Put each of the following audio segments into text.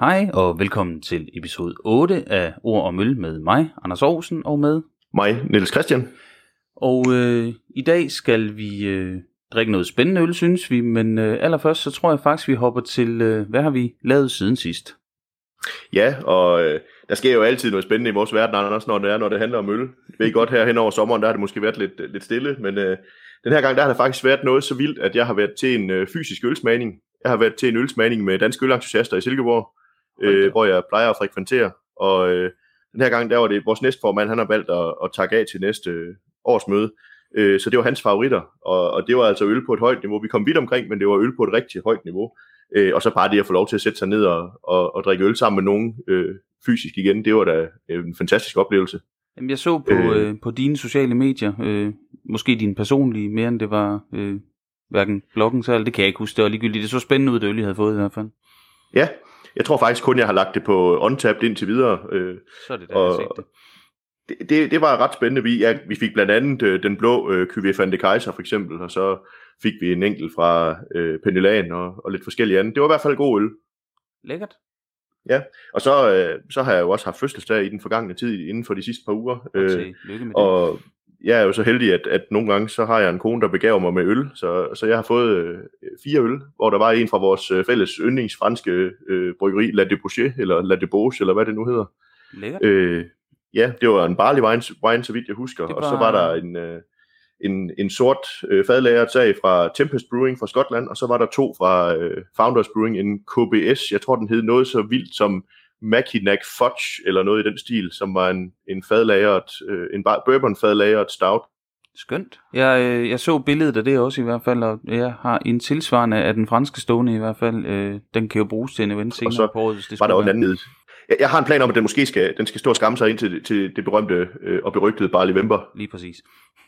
Hej og velkommen til episode 8 af Ord og Møl med mig, Anders Aarhusen, og med Mig, Niels Christian. Og øh, i dag skal vi øh, drikke noget spændende øl, synes vi, men øh, allerførst så tror jeg faktisk, vi hopper til, øh, hvad har vi lavet siden sidst? Ja, og øh, der sker jo altid noget spændende i vores verden, Anders, når det er, når det handler om øl. Jeg ved godt, her hen over sommeren, der har det måske været lidt, lidt stille, men øh, den her gang, der har det faktisk været noget så vildt, at jeg har været til en øh, fysisk ølsmagning. Jeg har været til en ølsmagning med danske ølentusiaster i Silkeborg, øh, hvor jeg plejer at frekventere, og øh, den her gang, der var det vores næstformand, han har valgt at, at takke af til næste øh, års møde. Øh, så det var hans favoritter, og, og det var altså øl på et højt niveau. Vi kom vidt omkring, men det var øl på et rigtig højt niveau. Øh, og så bare det at få lov til at sætte sig ned og, og, og drikke øl sammen med nogen øh, fysisk igen, det var da en fantastisk oplevelse. Jamen, jeg så på, øh, øh, på dine sociale medier, øh, måske din personlige, mere end det var øh, hverken bloggen så, det kan jeg ikke huske, det var ligegyldigt. Det så spændende ud, det øl, jeg havde fået i hvert fald. Ja, jeg tror faktisk kun, jeg har lagt det på untapped indtil videre. Øh, så er det der, og, jeg set det. Det, det, det var ret spændende. Vi, ja, vi fik blandt andet øh, den blå øh, van de Kaiser for eksempel, og så fik vi en enkelt fra øh, Pennylan og, og lidt forskellige andre. Det var i hvert fald god øl. Lækkert. Ja, og så, øh, så har jeg jo også haft fødselsdag i den forgangne tid, inden for de sidste par uger. Øh, Lykke med og det. Jeg er jo så heldig, at, at nogle gange så har jeg en kone, der begaver mig med øl, så, så jeg har fået øh, fire øl, hvor der var en fra vores øh, fælles yndlingsfranske øh, bryggeri, La Debouché, eller La Debauche, eller hvad det nu hedder. Lækkert. Øh, ja, det var en barley wine, wine så vidt jeg husker, var... og så var der en... Øh, en, en sort øh, fadlagret sag fra Tempest Brewing fra Skotland, og så var der to fra øh, Founders Brewing, en KBS, jeg tror den hed noget så vildt som Mackinac Fudge, eller noget i den stil, som var en, en fadlagret, øh, en bourbon fadlagret stout. Skønt. Jeg, øh, jeg så billedet af det også i hvert fald, og jeg har en tilsvarende af den franske stående i hvert fald. Øh, den kan jo bruges til en event senere og så på året, hvis det var der også en anden jeg, jeg har en plan om, at den måske skal, den skal stå og skamme sig ind til, til det berømte øh, og berygtede Barley Vember. Lige præcis.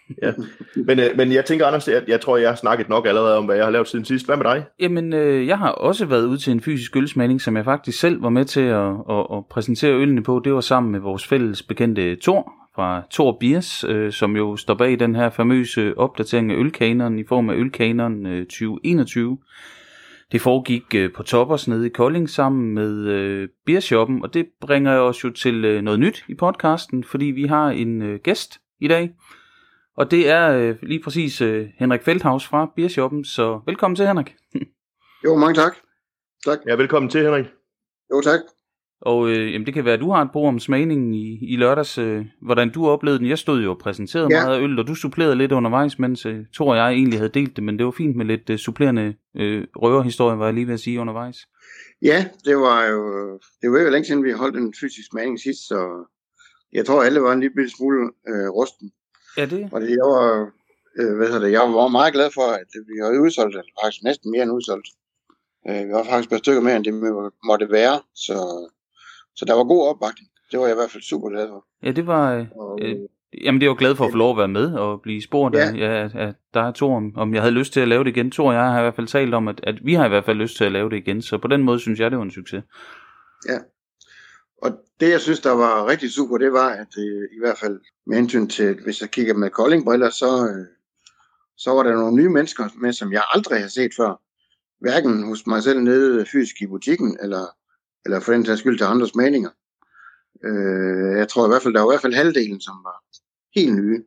ja. men, øh, men jeg tænker, Anders, jeg, jeg tror, jeg har snakket nok allerede om, hvad jeg har lavet siden sidst. Hvad med dig? Jamen, øh, jeg har også været ude til en fysisk ølsmagning, som jeg faktisk selv var med til at, at, at præsentere ølene på. Det var sammen med vores fælles bekendte Thor fra Thor Biers, øh, som jo står bag den her famøse opdatering af ølkaneren i form af ølkaneren øh, 2021. Det foregik øh, på Toppers nede i Kolding sammen med øh, Beershoppen, og det bringer os jo til øh, noget nyt i podcasten, fordi vi har en øh, gæst i dag. Og det er øh, lige præcis øh, Henrik Feldhaus fra Beershoppen, så velkommen til Henrik. jo, mange tak. Tak. Ja, velkommen til Henrik. Jo, tak. Og øh, jamen, det kan være, at du har et bord om smagningen i, i lørdags. Øh, hvordan du oplevede den. Jeg stod jo og præsenterede ja. meget af øl, og du supplerede lidt undervejs, mens øh, Thor og jeg egentlig havde delt det, men det var fint med lidt øh, supplerende øh, røverhistorie, var jeg lige ved at sige undervejs. Ja, det var jo, det var jo længe siden, vi holdt en fysisk smagning sidst, så jeg tror, alle var en lille smule øh, rusten. Ja, det? Og det, jeg var, øh, hvad hedder det, jeg var meget glad for, at vi har udsolgt, faktisk næsten mere end udsolgt. Øh, vi var faktisk et stykker mere, end det måtte være, så så der var god opbakning. Det var jeg i hvert fald super glad for. Ja, det var... Øh, og, øh, jamen, det jo glad for at få lov at være med og blive spurgt ja. af, ja, af dig to, om, om jeg havde lyst til at lave det igen. To og jeg har i hvert fald talt om, at, at vi har i hvert fald lyst til at lave det igen. Så på den måde synes jeg, det var en succes. Ja. Og det, jeg synes, der var rigtig super, det var, at øh, i hvert fald med hensyn til, hvis jeg kigger med koldingbriller, så, øh, så var der nogle nye mennesker med, som jeg aldrig har set før. Hverken hos mig selv nede fysisk i butikken, eller eller for den tages skyld til andres meninger. Øh, jeg tror i hvert fald, der var i hvert fald halvdelen, som var helt nye,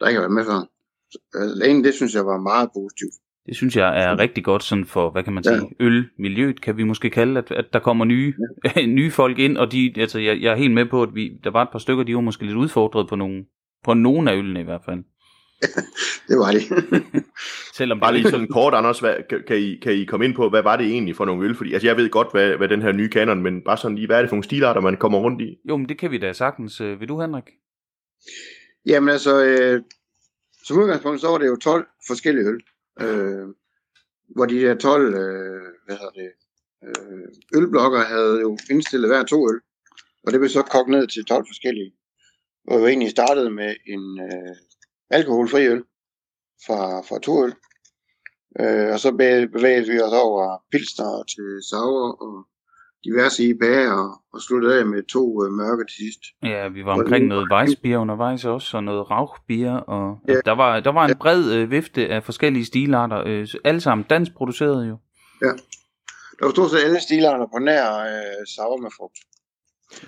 der ikke har været med før. Alene det synes jeg var meget positivt. Det synes jeg er rigtig godt sådan for, hvad kan man sige, ja. ølmiljøet, kan vi måske kalde, at, at der kommer nye, ja. nye folk ind, og de, altså, jeg, jeg er helt med på, at vi, der var et par stykker, de var måske lidt udfordret på nogle, på nogle af ølene i hvert fald. det var det. Selvom Bare lige sådan kort, Anders, hvad, kan, kan, I, kan I komme ind på, hvad var det egentlig for nogle øl? Fordi altså, jeg ved godt, hvad, hvad den her nye kanon, men bare sådan lige, hvad er det for nogle stilarter, man kommer rundt i? Jo, men det kan vi da sagtens. Øh, vil du, Henrik? Jamen altså, øh, som udgangspunkt, så var det jo 12 forskellige øl. Øh, hvor de der 12, øh, hvad hedder det, øh, ølblokker havde jo indstillet hver to øl. Og det blev så kogt ned til 12 forskellige. Hvor vi egentlig startede med en øh, alkoholfri øl fra, fra to øl. Øh, og så bevægede vi os over pilsner til sauer og diverse IPA'er og, og sluttede af med to øh, mørke til sidst. Ja, vi var omkring noget Weissbier undervejs også, og noget Rauchbier, og ja. der, var, der var en bred øh, vifte af forskellige stilarter, øh, alle sammen dansk produceret jo. Ja, der var stort set alle stilarter på nær øh, sauer med frugt.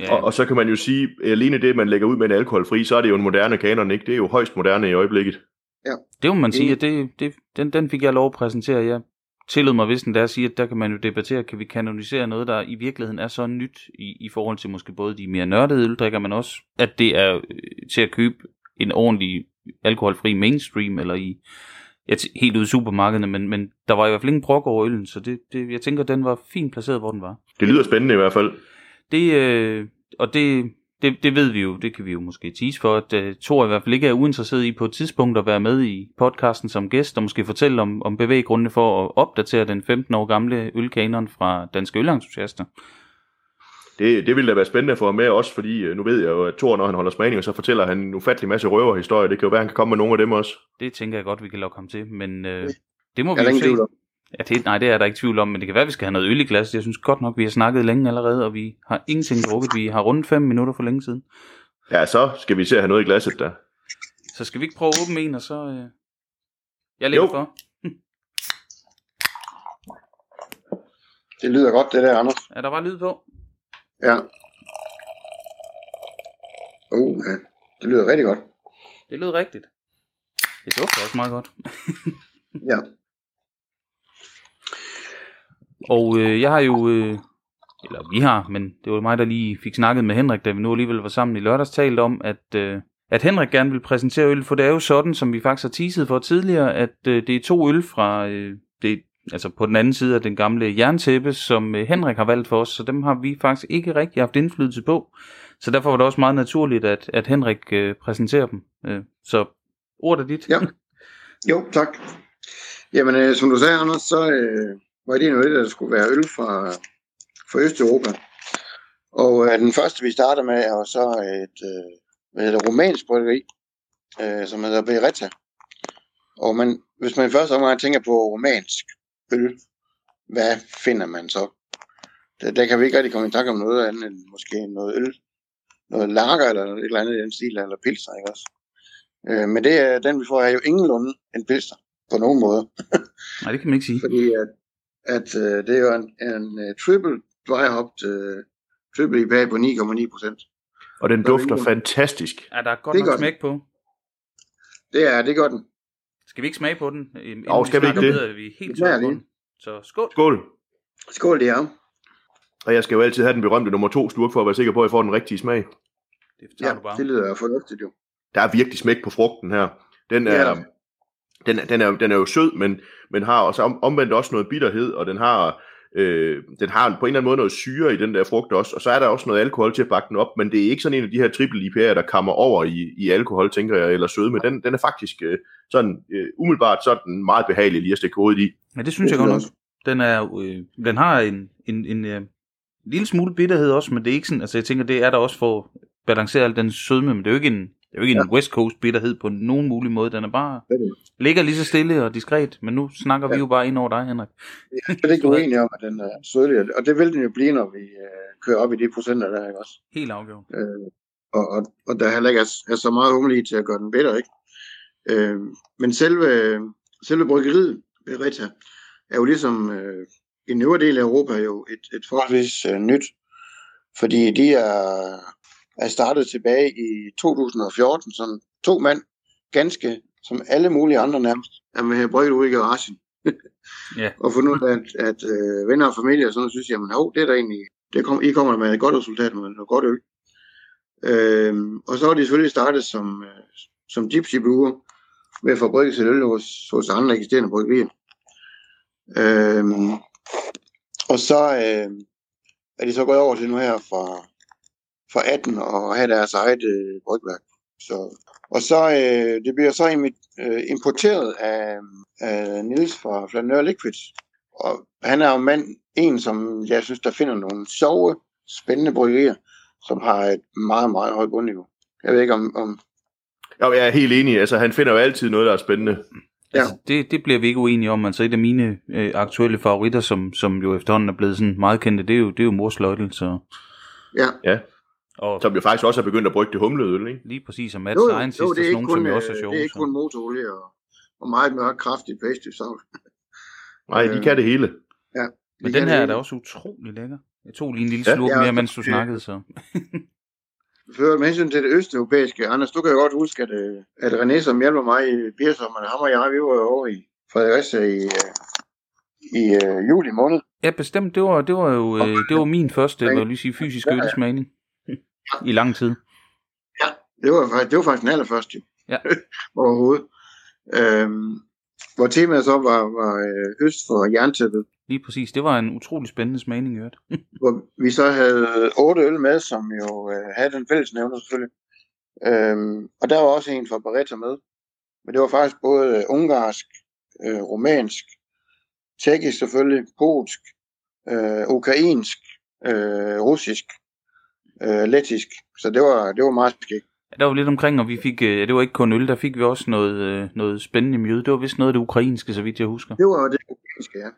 Ja. Og, og så kan man jo sige, alene det, man lægger ud med en alkoholfri, så er det jo en moderne kanon, ikke? Det er jo højst moderne i øjeblikket. Ja. Det må man sige, at det, det, den, den fik jeg lov at præsentere. Jeg tillod mig vist der at sige, at der kan man jo debattere, kan vi kanonisere noget, der i virkeligheden er så nyt i, i forhold til måske både de mere nørdede øldrikker, men også, at det er øh, til at købe en ordentlig alkoholfri mainstream, eller i ja, helt ude i supermarkederne, men, men der var i hvert fald ingen brok over øllen, så det, det, jeg tænker, den var fint placeret, hvor den var. Det lyder spændende i hvert fald. Det, øh, og det, det, det ved vi jo, det kan vi jo måske tease for, at uh, Thor i hvert fald ikke er uinteresseret i på et tidspunkt at være med i podcasten som gæst, og måske fortælle om, om bevæggrundene for at opdatere den 15 år gamle ølkanon fra Danske Ølentusiaster. Det, det ville da være spændende for med også, fordi uh, nu ved jeg jo, at Thor, når han holder smagning, så fortæller han en ufattelig masse røverhistorier. Det kan jo være, at han kan komme med nogle af dem også. Det tænker jeg godt, vi kan lokke ham til, men uh, det må vi jo se. Ja, det, nej, det er der ikke tvivl om, men det kan være, at vi skal have noget øl i glas. Jeg synes godt nok, vi har snakket længe allerede, og vi har ingenting drukket. Vi har rundt fem minutter for længe siden. Ja, så skal vi se at have noget i glasset der. Så skal vi ikke prøve at åbne en, og så... Øh... Jeg lægger for. det lyder godt, det der, Anders. Ja, der var lyd på. Ja. Uh, ja. Det lyder rigtig godt. Det lyder rigtigt. Det dufter også meget godt. ja. Og øh, jeg har jo, øh, eller vi har, men det var mig, der lige fik snakket med Henrik, da vi nu alligevel var sammen i lørdags, talt om, at, øh, at Henrik gerne vil præsentere øl, for det er jo sådan, som vi faktisk har teaset for tidligere, at øh, det er to øl fra, øh, det, altså på den anden side af den gamle jerntæppe, som øh, Henrik har valgt for os, så dem har vi faktisk ikke rigtig haft indflydelse på. Så derfor var det også meget naturligt, at, at Henrik øh, præsenterer dem. Øh, så ordet er dit. Ja. Jo, tak. Jamen, øh, som du sagde, Anders, så, øh, var det noget, der skulle være øl fra, fra Østeuropa. Og øh, den første, vi starter med, er så et øh, hvad hedder, romansk bryggeri, øh, som hedder Beretta. Og man, hvis man i første omgang tænker på romansk øl, hvad finder man så? Der, der kan vi ikke rigtig komme i tanke om noget andet end måske noget øl, noget lager eller et eller andet i den stil, eller pilsner, ikke også? Øh, men det er den, vi får, er jo ingenlunde en pilsner på nogen måde. Nej, det kan man ikke sige. Fordi at at øh, det er jo en, en uh, triple dry hopped uh, triple IPA på 9,9 procent. Og den dufter er fantastisk. Ja, der er godt det nok smæk på. Det er, det gør den. Skal vi ikke smage på den? Og skal vi ikke det? Med, vi er helt den. Så skål. Skål. Skål, det er. Og jeg skal jo altid have den berømte nummer to slurk for at være sikker på, at jeg får den rigtige smag. Det ja, du bare. det lyder fornuftigt jo. Der er virkelig smæk på frugten her. Den er, ja den, den, er, den er jo sød, men, men har også om, omvendt også noget bitterhed, og den har, øh, den har på en eller anden måde noget syre i den der frugt også, og så er der også noget alkohol til at bakke den op, men det er ikke sådan en af de her triple IPA'er, der kommer over i, i alkohol, tænker jeg, eller sødme. Den, den er faktisk øh, sådan øh, umiddelbart sådan meget behagelig lige at stikke hovedet i. Ja, det synes jeg godt nok. Den, er, øh, den har en, en, en øh, lille smule bitterhed også, men det er ikke sådan, altså jeg tænker, det er der også for at balancere al den sødme, men det er jo ikke en, det er jo ikke ja. en West Coast bitterhed på nogen mulig måde. Den er bare det er det. ligger lige så stille og diskret, men nu snakker ja. vi jo bare ind over dig, Henrik. Jeg er ikke uenig om, at den er sødlig, og det vil den jo blive, når vi øh, kører op i de procenter der, ikke også? Helt afgjort. Øh, og, og, og der heller ikke er, er så meget humle i til at gøre den bedre, ikke? Øh, men selve, selve bryggeriet, Beretta, er jo ligesom øh, i den øvre del af Europa jo et, et forholdsvis øh, nyt, fordi de er er startet tilbage i 2014, som to mand, ganske som alle mulige andre nærmest, er med brygget ud i garagen. ja. og fundet ud af, at, at øh, venner og familie og sådan noget, synes, jamen, hov, det er der egentlig, det kom, I kommer med et godt resultat, med noget godt øl. Øhm, og så har de selvfølgelig startet som, øh, som gypsy brewer, ved at få brygget sit øl hos, hos andre eksisterende bryggerier. Øhm, og så øh, er de så gået over til nu her fra, for 18 og have deres eget øh, brygværk. Så, og så øh, det bliver så øh, importeret af, af Nils fra Flaneur Liquids. Og han er jo mand, en, som jeg synes, der finder nogle sjove, spændende bryggerier, som har et meget, meget højt bundniveau. Jeg ved ikke om... om jo, jeg er helt enig. Altså, han finder jo altid noget, der er spændende. Ja. Altså, det, det bliver vi ikke uenige om. Altså, et af mine øh, aktuelle favoritter, som, som jo efterhånden er blevet sådan meget kendte, det er jo, det er jo Morsløjtel, så... Ja. ja. Og, som jo faktisk også er begyndt at brygge det humlede øl, ikke? Lige præcis, og Matt Science jo, det er nogen, kun, som jo også er sjove. Det er ikke kun motorolie og, og meget mørk kraftig pastry sauce. Nej, de kan det hele. Ja, Men kan den her er da også utrolig lækker. Jeg tog lige en lille Ja. slurk Ja, mere, mens du snakkede, så. For med hensyn til det østeuropæiske, Anders, du kan jo godt huske, at, øh, at René, som hjælper mig i Biersommerne, ham og jeg, vi var jo over i Fredericia i, øh, i øh, juli måned. Ja, bestemt. Det var, det var jo øh, det var min første, jeg vil lige sige, fysiske Ja, ja. ølsmagning. I lang tid. Det var, det var faktisk den allerførste. Ja. overhovedet. Øhm, hvor temaet så var, var øh, øst for jerntæppet, Lige præcis. Det var en utrolig spændende smagning, øvrigt. hvor vi så havde otte øl med, som jo øh, havde den fælles nævner selvfølgelig. Øhm, og der var også en fra Barretta med. Men det var faktisk både ungarsk, øh, romansk, tjekkisk selvfølgelig, polsk, øh, ukrainsk, øh, russisk, øh, lettisk. Så det var, det var meget skægt. Ja, der var lidt omkring, og vi fik, øh, det var ikke kun øl, der fik vi også noget, øh, noget spændende mjød. Det var vist noget af det ukrainske, så vidt jeg husker. Det var det ukrainske, ja,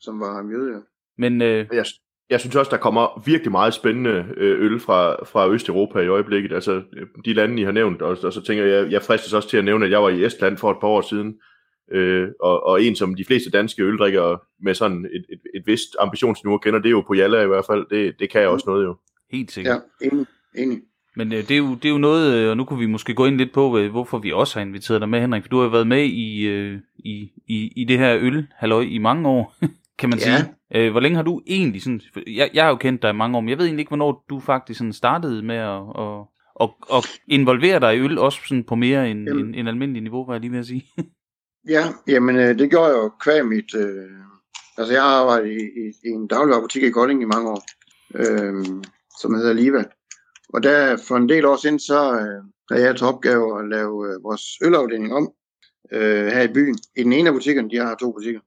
som var mjøde, ja. Men øh, Jeg, jeg synes også, der kommer virkelig meget spændende øh, øl fra, fra Østeuropa i øjeblikket. Altså øh, de lande, I har nævnt, og, og så tænker jeg, jeg fristes også til at nævne, at jeg var i Estland for et par år siden, øh, og, og en, som de fleste danske øldrikkere med sådan et, et, et vist ambitionsniveau kender, det er jo på Jalla i hvert fald. Det, det kan jeg også noget jo. Helt sikkert. Ja, enig, enig. Men øh, det, er jo, det er jo noget, øh, og nu kunne vi måske gå ind lidt på, øh, hvorfor vi også har inviteret dig med, Henrik. For du har jo været med i, øh, i, i, i det her øl, halløj, i mange år, kan man Ja. sige. Øh, hvor længe har du egentlig sådan... Jeg, jeg har jo kendt dig i mange år, men jeg ved egentlig ikke, hvornår du faktisk sådan startede med at, at, at, at involvere dig i øl, også sådan på mere end Jamen. en, en almindelig niveau, var jeg lige ved at sige. Ja, jamen øh, det gjorde jeg jo kvæg mit... Øh, altså jeg har arbejdet i, i, i en dagligvarerbutik i Kolding i mange år, øh, som hedder Liva. Og der for en del år siden, så øh, havde jeg til opgave at lave øh, vores ølafdeling om øh, her i byen. I den ene af butikkerne, de har to butikker.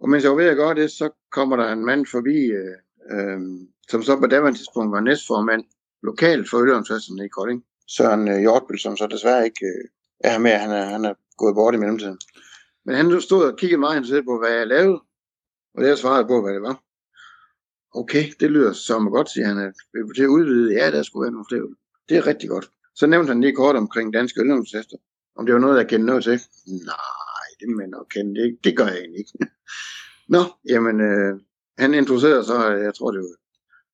Og mens jeg var ved at gøre det, så kommer der en mand forbi, øh, øh, som så på daværende tidspunkt var næstformand lokalt for ølomsatsen i Kolding. Søren øh, Hjortbøl, som så desværre ikke øh, er her med. Han er, han er gået bort i mellemtiden. Men han stod og kiggede meget interesseret på, hvad jeg lavede. Og det jeg svarede på, hvad det var. Okay, det lyder som godt, siger han, at vi vil til at udvide. Ja, der skulle være nogle flere. øl. Det er rigtig godt. Så nævnte han lige kort omkring danske ølungstester. Om det var noget, jeg kendte noget til. Nej, det mener jeg nok kende. Det, det gør jeg egentlig ikke. Nå, jamen, øh, han introducerede så, jeg tror det var,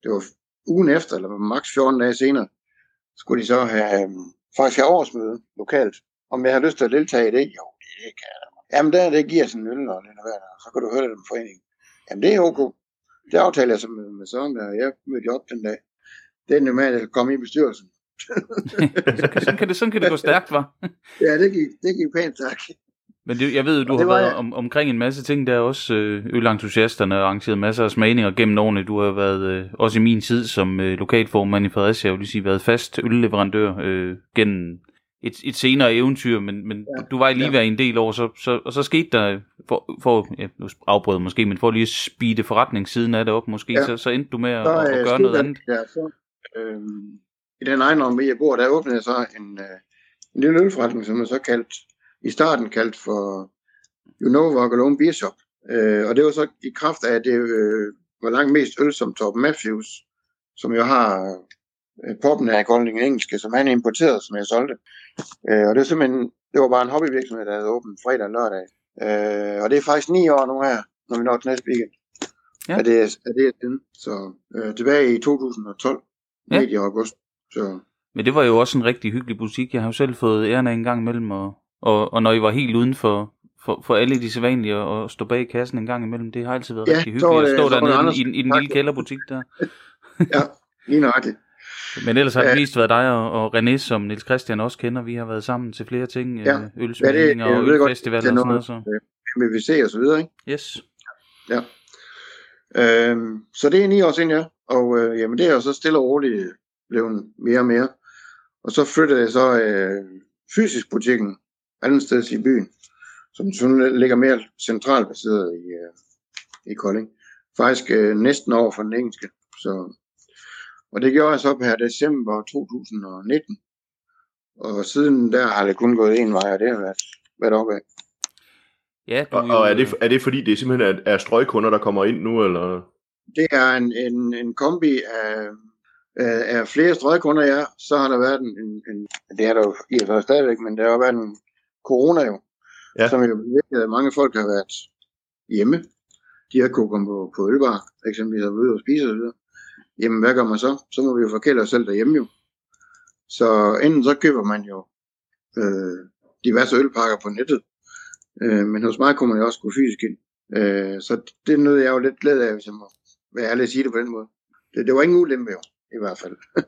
det var ugen efter, eller maks 14 dage senere, skulle de så have, øh, faktisk have årsmøde lokalt. Om jeg har lyst til at deltage i det? Jo, det kan jeg da. Jamen, der, det giver sådan en øl og lidt af hvert, så kan du høre det om foreningen. Jamen, det er ok. Det aftaler jeg så med, med Søren, og jeg mødte op den dag. Det er normalt, at jeg komme i bestyrelsen. sådan, kan det, sådan kan det gå stærkt, var. Ja, det gik, det gik pænt, tak. Men det, jeg ved, du har været jeg. om, omkring en masse ting, der er også øh, ølentusiasterne og arrangeret masser af smagninger gennem årene. Du har været, øh, også i min tid som øh, lokalformand i Fredericia, jeg vil lige sige, været fast ølleverandør øh, gennem et, et senere eventyr, men, men ja. du var i lige Ja. en del år, så, så, og så skete der, for, for ja, nu afbrød måske, men for lige at speede forretningssiden af det op måske, Ja. så, så endte du med at, Så, at, øh, at gøre skete noget der- andet. Ja, så, øh, I den ejendom, jeg bor, der åbnede så en, øh, en lille ølforretning, som er så kaldt, i starten kaldt for You Know Walk Beer Shop. Øh, og det var så i kraft af, at det øh, var langt mest øl som Torben Matthews, som jo har øh, poppen her i Kolding engelske, som han importerede, som jeg solgte. Øh, og det var simpelthen, det var bare en hobbyvirksomhed, der havde åbent fredag og lørdag. Øh, og det er faktisk ni år nu her, når vi når til næste weekend. Ja. Er det, er det siden. Så øh, tilbage i 2012, Ja. midt i august. Så Men det var jo også en rigtig hyggelig butik. Jeg har jo selv fået æren af en gang imellem, og, og, og når I var helt uden for, for, for alle de sædvanlige og, og stå bag kassen en gang imellem, det har altid været Ja, rigtig hyggeligt at stå dernede i, den- i den lille kælderbutik der. ja, lige nøjagtigt. Men ellers har det Ja. mest været dig og, og René, som Nils Christian også kender. Vi har været sammen til flere ting, Ja. ja. Ja, jeg og ølfestivaler er og sådan noget. Så. øh, MVC og så videre, ikke? Yes. Øhm, så det er ni år siden, ja. Og øh, jamen, det er jo så stille og roligt blevet mere og mere. Og så flyttede jeg så øh, fysisk butikken andet sted i byen, som sådan ligger mere centralt baseret i, øh, i Kolding. Faktisk øh, næsten over for den engelske. Så, og det gjorde jeg så her december 2019. Og siden der har det kun gået en vej, og det har været, været opad. Ja, du, Og, og er, det, er det fordi, det simpelthen er, er strøgkunder, der kommer ind nu, eller? Det er en, en, en kombi af, af, flere strøgkunder, ja. Så har der været en, en, en det er der jo i og for stadigvæk, men der har jo været en corona jo, Ja. som jo bevirkede, at mange folk har været hjemme. de har kunne komme på, på ølbar, eksempelvis at ude og spise og videre. Jamen, hvad gør man så? Så må vi jo forkæle os selv derhjemme jo. Så enten så køber man jo øh, diverse ølpakker på nettet, øh, men hos mig kunne man jo også gå fysisk ind. Øh, så det er noget, jeg er jo lidt glad af, hvis jeg må være ærlig at sige det på den måde. Det, det var ingen ulempe jo, i hvert fald.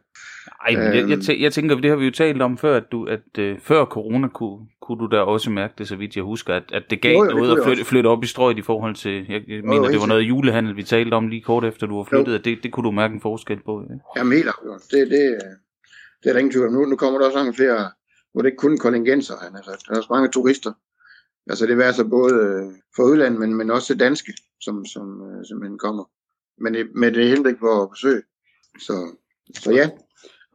Nej, men jeg, jeg, Øhm. jeg tænker, det har vi jo talt om før, at, du, at øh, før corona kunne, kunne du da også mærke det, så vidt jeg husker, at, at det gav Jo, jo, det noget kunne at flytte, flytte op i strøget i forhold til, jeg, jeg Jo, mener, jo, det var noget julehandel, vi talte om lige kort efter, du var flyttet, at det, det kunne du mærke en forskel på. Ja. Jamen helt afgjort. Det, det, det er der ingen tvivl om. Nu, nu kommer der også mange flere, hvor det ikke kun kollegenser. Han, altså, der er også mange turister. Altså det er så både øh, fra udlandet, men, men også danske, som, som øh, simpelthen kommer. Men det, med det henblik på at besøge. Så, så ja.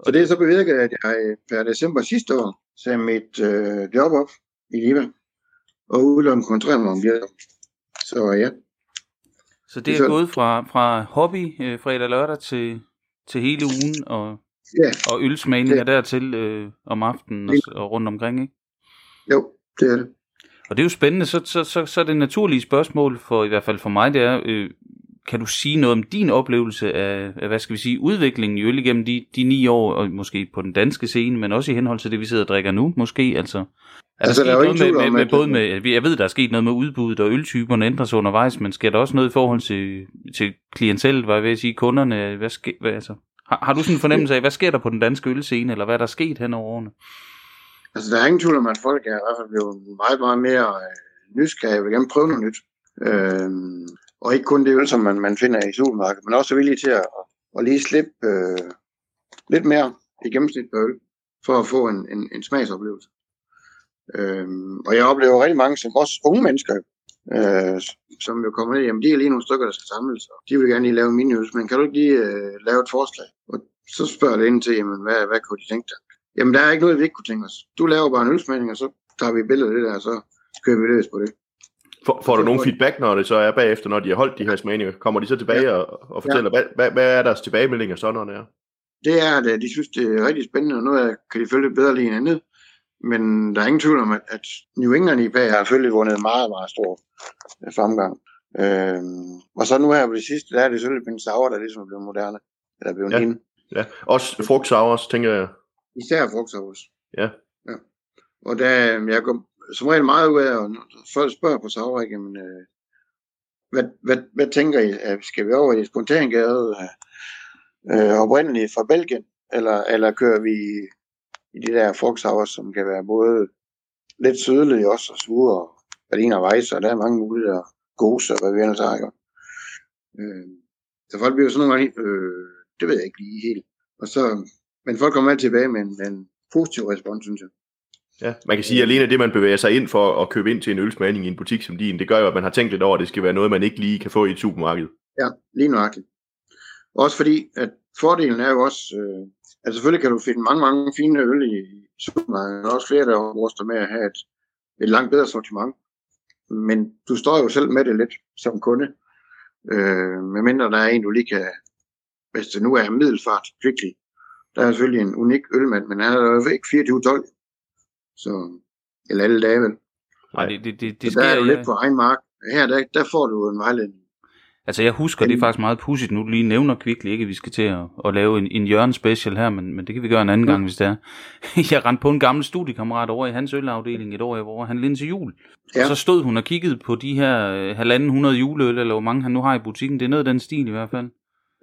Så det er så bevirket, at jeg øh, per december sidste år sagde mit øh, job op i Liva. Og udlån koncentrere mig om det. Så ja. Så det Det er er sådan. gået fra, fra hobby øh, fredag og lørdag til, til hele ugen, og, Ja, og ølsmagninger dertil øh, om aftenen og, og rundt omkring, ikke? jo, det er det. Og det er jo spændende, så, så, så, så er det naturlige spørgsmål, for i hvert fald for mig, det er, øh, kan du sige noget om din oplevelse af, af hvad skal vi sige, udviklingen i øl igennem de, de ni år, og måske på den danske scene, men også i henhold til det, vi sidder og drikker nu, måske, altså. Er Altså, der der er jo med, med, med, både med, jeg ved, der er sket noget med udbuddet, og øltyperne ændrer sig undervejs, men sker der også noget i forhold til, til klientellet, var jeg ved at sige, kunderne, hvad sker, hvad, altså, har, har du sådan en fornemmelse af, hvad sker der på den danske ølscene, eller hvad er der sket hen over årene? Altså, der er ingen tvivl om, at folk er i hvert fald blevet meget, meget mere øh, nysgerrige. vil gerne prøve noget nyt. Øhm, og ikke kun det øl, som man, man finder i supermarkedet, men også er villige til at, at lige slippe øh, lidt mere i gennemsnit på øl, for at få en, en, en smagsoplevelse. Øh, og jeg oplever rigtig mange, som også unge mennesker, øh, som jo kommer ned, jamen de er lige nogle stykker, der skal samles, og de vil gerne lige lave mini men kan du ikke lige øh, lave et forslag? Og så spørger det ind til, jamen hvad, hvad kunne de tænke dig? Jamen, der er ikke noget, vi ikke kunne tænke os. Du laver bare en ølsmagning, og så tager vi billedet af det der, og så kører vi løs på det. Får, får du Så nogen feedback, når det så er bagefter, når de har holdt de her smagninger? Kommer de så tilbage og, og fortæller, hvad, hvad, hvad er deres tilbagemeldinger så, når det er? Det er, at øh, de synes, det er rigtig spændende, og noget af det kan de følge bedre lige end andet. Men der er ingen tvivl om, at, at New England IPA har selvfølgelig vundet meget, meget stor øh, fremgang. Øhm, og så nu her på det sidste, der er det selvfølgelig Pink Sour, der ligesom er blevet moderne. Eller blevet Ja. ja. Ja. Også frugtsours, tænker jeg. Især frugtsours. Ja. ja. Og der, jeg går som regel meget ud af, og folk spørger på Sour, jamen, øh, hvad, hvad, hvad tænker I? Øh, skal vi over i spontangade øh, øh, oprindeligt fra Belgien? Eller, eller kører vi i, de der frugtsours, som kan være både lidt sydlige også, og sure, og Berliner Weiss, og der er mange muligheder. Gose, og hvad vi ellers har. Øh, så folk bliver sådan nogle gange, øh, det ved jeg ikke lige helt. Og så, men folk kommer altid tilbage med en, en positiv respons, synes jeg. Ja. Man kan sige, at alene det, man bevæger sig ind for at købe ind til en ølsmagning i en butik som din, det gør jo, at man har tænkt lidt over, at det skal være noget, man ikke lige kan få i et supermarked. Ja, lige nøjagtigt. Også fordi, at fordelen er jo også, øh, at selvfølgelig kan du finde mange, mange fine øl i supermarkedet, og også flere, der ruster med at have et, et langt bedre sortiment. Men du står jo selv med det lidt som kunde. Øh, medmindre der er en, du lige kan, hvis det nu er middelfart, virkelig. Der er selvfølgelig en unik ølmand, men han er jo ikke 24-12. Så, eller alle dage vel. Nej, det, det, det, det Det så der er sker, du ja. lidt på egen mark. Her, der, der får du en vejledning. Altså jeg husker, det er faktisk meget pudsigt, nu du lige nævner Kvickly, ikke at vi skal til at, at lave en, en Jørgen special her, men, men det kan vi gøre en anden Ja. gang, hvis det er. Jeg rendte på en gammel studiekammerat over i hans ølafdeling et år, hvor han ind til jul. Ja. Og så stod hun og kiggede på de her øh, halvanden hundrede juleøl, eller hvor mange han nu har i butikken. Det er noget af den stil i hvert fald.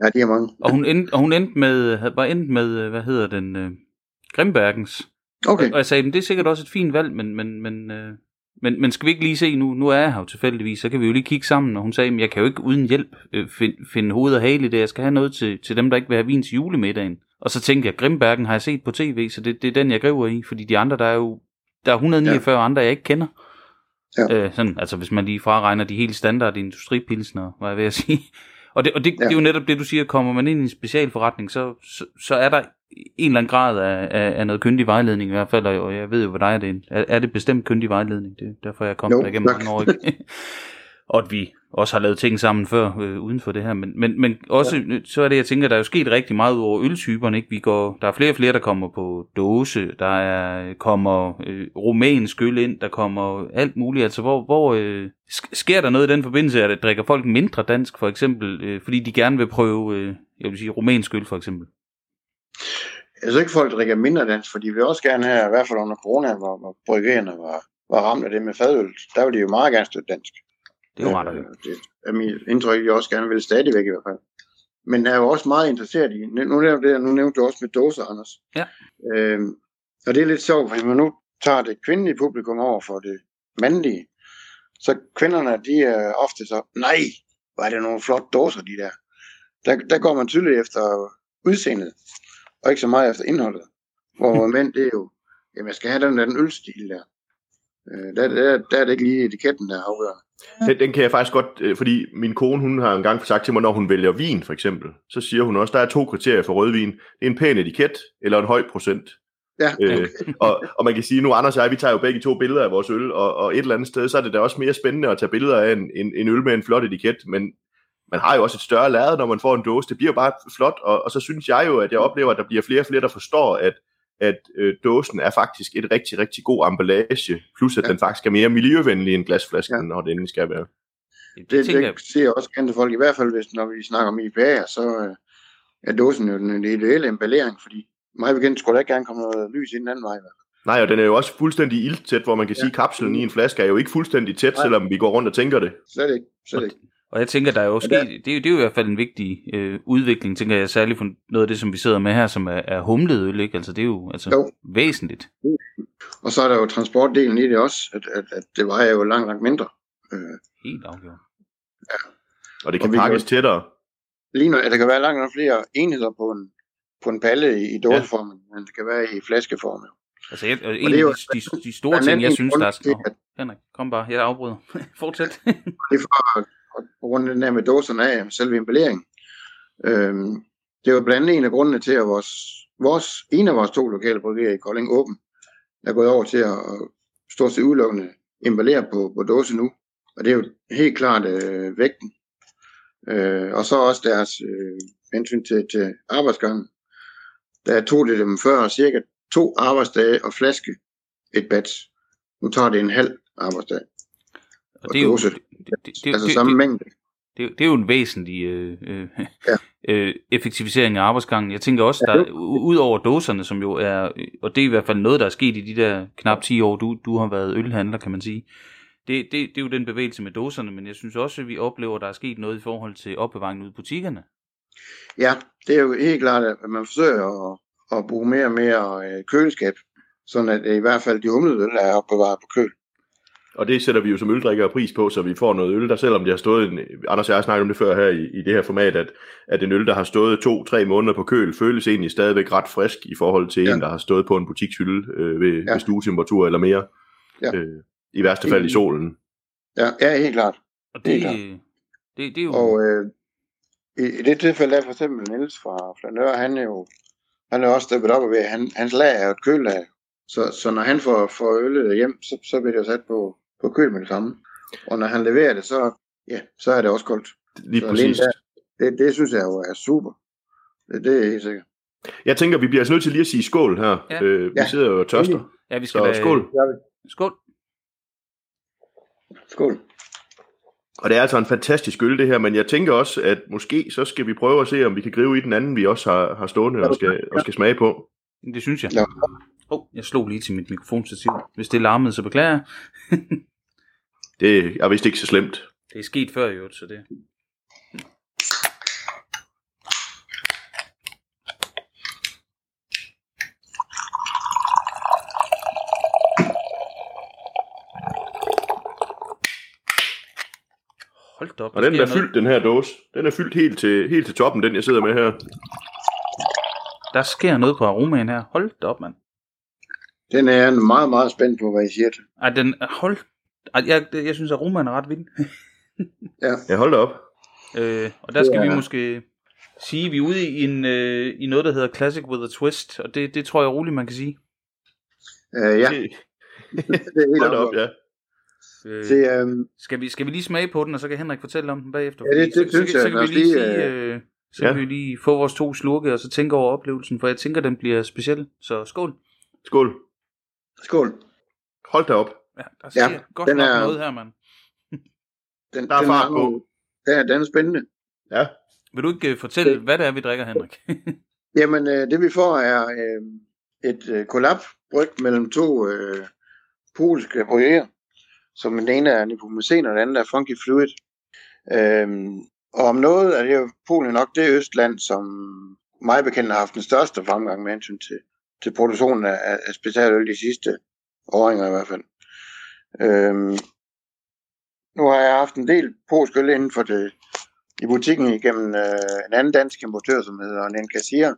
Ja, de er mange. Og hun endte, og hun endte med, havde- var endt med, øh, hvad hedder den, øh, Grimbergens. Okay. Og jeg sagde, men det er sikkert også et fint valg, men, men, men, øh, men, men skal vi ikke lige se nu, nu er jeg her jo tilfældigvis, så kan vi jo lige kigge sammen, og hun sagde, men jeg kan jo ikke uden hjælp øh, finde, finde hoved og hale i det, jeg skal have noget til, til dem, der ikke vil have vin til julemiddagen. Og så tænkte jeg, Grimbergen har jeg set på tv, så det, det er den, jeg griber i, fordi de andre, der er jo, der er 149 ja. andre, jeg ikke kender. Ja. Øh, sådan, altså hvis man lige fraregner de helt standard industripilsner, var jeg ved at sige. Og, det, og det, ja. Det er jo netop det, du siger, kommer man ind i en specialforretning, så, så, så er der en eller anden grad af, af, af noget kyndig vejledning i hvert fald, og jeg ved jo, hvad dig er det. Er, er det bestemt kyndig vejledning? Det er derfor, jeg er kommet Jo, der igennem tak. mange år. Ikke? og at vi også har lavet ting sammen før øh, uden for det her. Men, men, men også, ja. så er det, jeg tænker, der er jo sket rigtig meget over øltyperne. Ikke? Vi går, der er flere og flere, der kommer på dåse, der er, kommer øh, rumænsk øl ind, der kommer alt muligt. Altså, hvor, hvor øh, sker der noget i den forbindelse, at drikker folk mindre dansk, for eksempel, øh, fordi de gerne vil prøve, øh, jeg vil sige, rumænsk øl, for eksempel? Jeg synes ikke, folk drikker mindre dansk, for de vil også gerne have, i hvert fald under corona, hvor, hvor bryggerierne var, var ramt af det med fadøl, der vil de jo meget gerne støtte dansk. Det er jo ret. Øh, det er mit indtryk, jeg også gerne vil stadigvæk i hvert fald. Men jeg er jo også meget interesseret i, nu nævnte, det, nu nævnte du også med dåser, Anders. Ja. Øhm, og det er lidt sjovt, fordi man nu tager det kvindelige publikum over for det mandlige, så kvinderne, de er ofte så, nej, var det nogle flotte dåser, de der. Der, der går man tydeligt efter udseendet, og ikke så meget efter indholdet. Hvor mænd, det er jo, jamen jeg skal have den der den ølstil der. Øh, der, der, der er det ikke lige etiketten, der er afgørende. Den, den kan jeg faktisk godt, øh, fordi min kone, hun har engang sagt til mig, når hun vælger vin for eksempel, så siger hun også, der er to kriterier for rødvin. Det er en pæn etiket, eller en høj procent. Ja, Øh, og, og man kan sige, nu Anders og jeg, vi tager jo begge to billeder af vores øl, og, og et eller andet sted, så er det da også mere spændende at tage billeder af en, en, en øl med en flot etiket, men man har jo også et større lærred, når man får en dåse. Det bliver bare flot, og, og så synes jeg jo, at jeg oplever, at der bliver flere og flere, der forstår, at, at øh, dåsen er faktisk et rigtig, rigtig god emballage, plus at Ja. den faktisk er mere miljøvenlig end glasflasken, Ja. når det endelig skal være. Det, det, jeg, det jeg også gerne til folk, i hvert fald hvis, når vi snakker om IPA'er, så øh, er dåsen jo den ideelle emballering, fordi mig bekendt skulle der ikke gerne komme noget lys i den anden vej. i hvert fald. Nej, og den er jo også fuldstændig ildtæt, hvor man kan Ja. sige, at kapslen i en flaske er jo ikke fuldstændig tæt, Nej. selvom vi går rundt og tænker det. Slet ikke, slet ikke. Og jeg tænker, der er jo Og sket, der- det, er jo, det er jo i hvert fald en vigtig øh, udvikling, tænker jeg, særligt for noget af det, som vi sidder med her, som er, er humlet øl, ikke? Altså, det er jo altså, Jo. væsentligt. Og så er der jo transportdelen i det også, at, at, at det vejer jo langt, langt mindre. Øh, Helt afgjort. Og det Og kan vi pakkes kan- tættere. lige når, at der kan være langt flere enheder på en, på en palle i, i dåseform, ja. end det kan være i flaskeform. jo. Altså, jeg, og en det er af jo- de, de, de store ting, jeg synes, der er... at- Henrik, kom bare, jeg afbryder. Fortsæt. Det er for at, at runde den der med dåserne af, selve emballeringen. Øhm, det var blandt andet en af grundene til, at vores, vores, en af vores to lokale bryggerier i Kolding Åben er gået over til at stort set udelukkende emballere på, på dåse nu. Og det er jo helt klart øh, vægten. Øh, og så også deres øh, hensyn til, til arbejdsgangen. Der tog det dem før cirka to arbejdsdage og flaske et batch. Nu tager det en halv arbejdsdag. Og det er jo, dåse. Det, det, det, Altså det, samme det, mængde. det, det er jo en væsentlig øh, øh, Ja. øh, effektivisering af arbejdsgangen. Jeg tænker også, Ja, der, u- ud over dåserne, som jo er, og det er i hvert fald noget, der er sket i de der knap 10 år, du, du har været ølhandler, kan man sige. Det, det, det er jo den bevægelse med dåserne, men jeg synes også, at vi oplever, at der er sket noget i forhold til opbevaringen ude i butikkerne. Ja, det er jo helt klart, at man forsøger at, at bruge mere og mere øh, køleskab, sådan at øh, i hvert fald de humlede øl er opbevaret på køl. Og det sætter vi jo som øldrikkere pris på, så vi får noget øl, der selvom det har stået, en, Anders og jeg har snakket om det før her i, i det her format, at, at en øl, der har stået to-tre måneder på køl, føles egentlig stadigvæk ret frisk i forhold til Ja. en, der har stået på en butikshylde øh, ved, Ja. ved stuetemperatur eller mere. Ja. Øh, I værste fald i solen. Ja, ja helt klart. Og det, Helt det, det, det er jo... Og øh, i, i det tilfælde er for eksempel Niels fra Flanør, han er jo han er også steppet op og ved, han, hans lag er jo et køllager. Så, så når han får, får øllet hjem, så, så bliver det jo sat på, på køl med det samme. Og når han leverer det, så, ja, så er det også koldt. Lige Så præcis. alene Det, det synes jeg jo er super. Det, det er helt sikkert. Jeg tænker, vi bliver altså nødt til lige at sige skål her. Ja. Øh, vi Ja. sidder jo og tørster. ja, vi skal Så da- skål. Skål. Skål. Og det er altså en fantastisk øl det her, men jeg tænker også, at måske så skal vi prøve at se, om vi kan gribe i den anden, vi også har, har stående og skal, og skal smage på. Det synes jeg. Ja. Oh, jeg slog lige til mit mikrofonstativ. Hvis det larmede, så beklager jeg. Det er vist ikke så slemt. Det er sket før i øvrigt, så det... Hold op. Og den er fyldt, den her dåse. Den er fyldt helt til, helt til toppen, den jeg sidder med her. Der sker noget på aromaen her. Hold da op, mand. Den er jeg meget, meget spændt på, hvad I siger til. Ej, den... Hold... Ej, jeg, jeg synes, at aromaen er ret vild. Ja, hold da op. øh, og der skal Ja. vi måske sige, at vi er ude i, en, øh, i noget, der hedder Classic with a Twist. Og det, det tror jeg roligt, man kan sige. Uh, ja, Det- det er helt Hold da op, afgjort. ja. Øh, Det, øhm, skal, vi, skal vi lige smage på den, og så kan Henrik fortælle om den bagefter? Ja, det- det så, synes så, jeg. så, kan Lad vi lige, lige, sige, øh, så ja. kan vi lige få vores to slurke, og så tænke over oplevelsen, for jeg tænker, den bliver speciel. Så skål. Skål. skål. Hold da op. Ja, der sker Ja, godt den nok er- noget her, mand. Den, Der er den fart nogle- Den er, den er spændende. Ja. Vil du ikke øh, fortælle, hvad det er, vi drikker, Henrik? Jamen, øh, det vi får er øh, et øh, kollab bryg mellem to øh, polske bryggerier, som den ene er Nepomucen, og den anden er Funky Fluid. Øhm, og om noget er det jo Polen nok det østland, som mig bekendt har haft den største fremgang med hensyn til, til produktionen af, af- af specialøl de sidste åringer i hvert fald. Øhm, nu har jeg haft en del polsk øl inden for det, i butikken igennem øh, en anden dansk importør, som hedder Nen Kassier,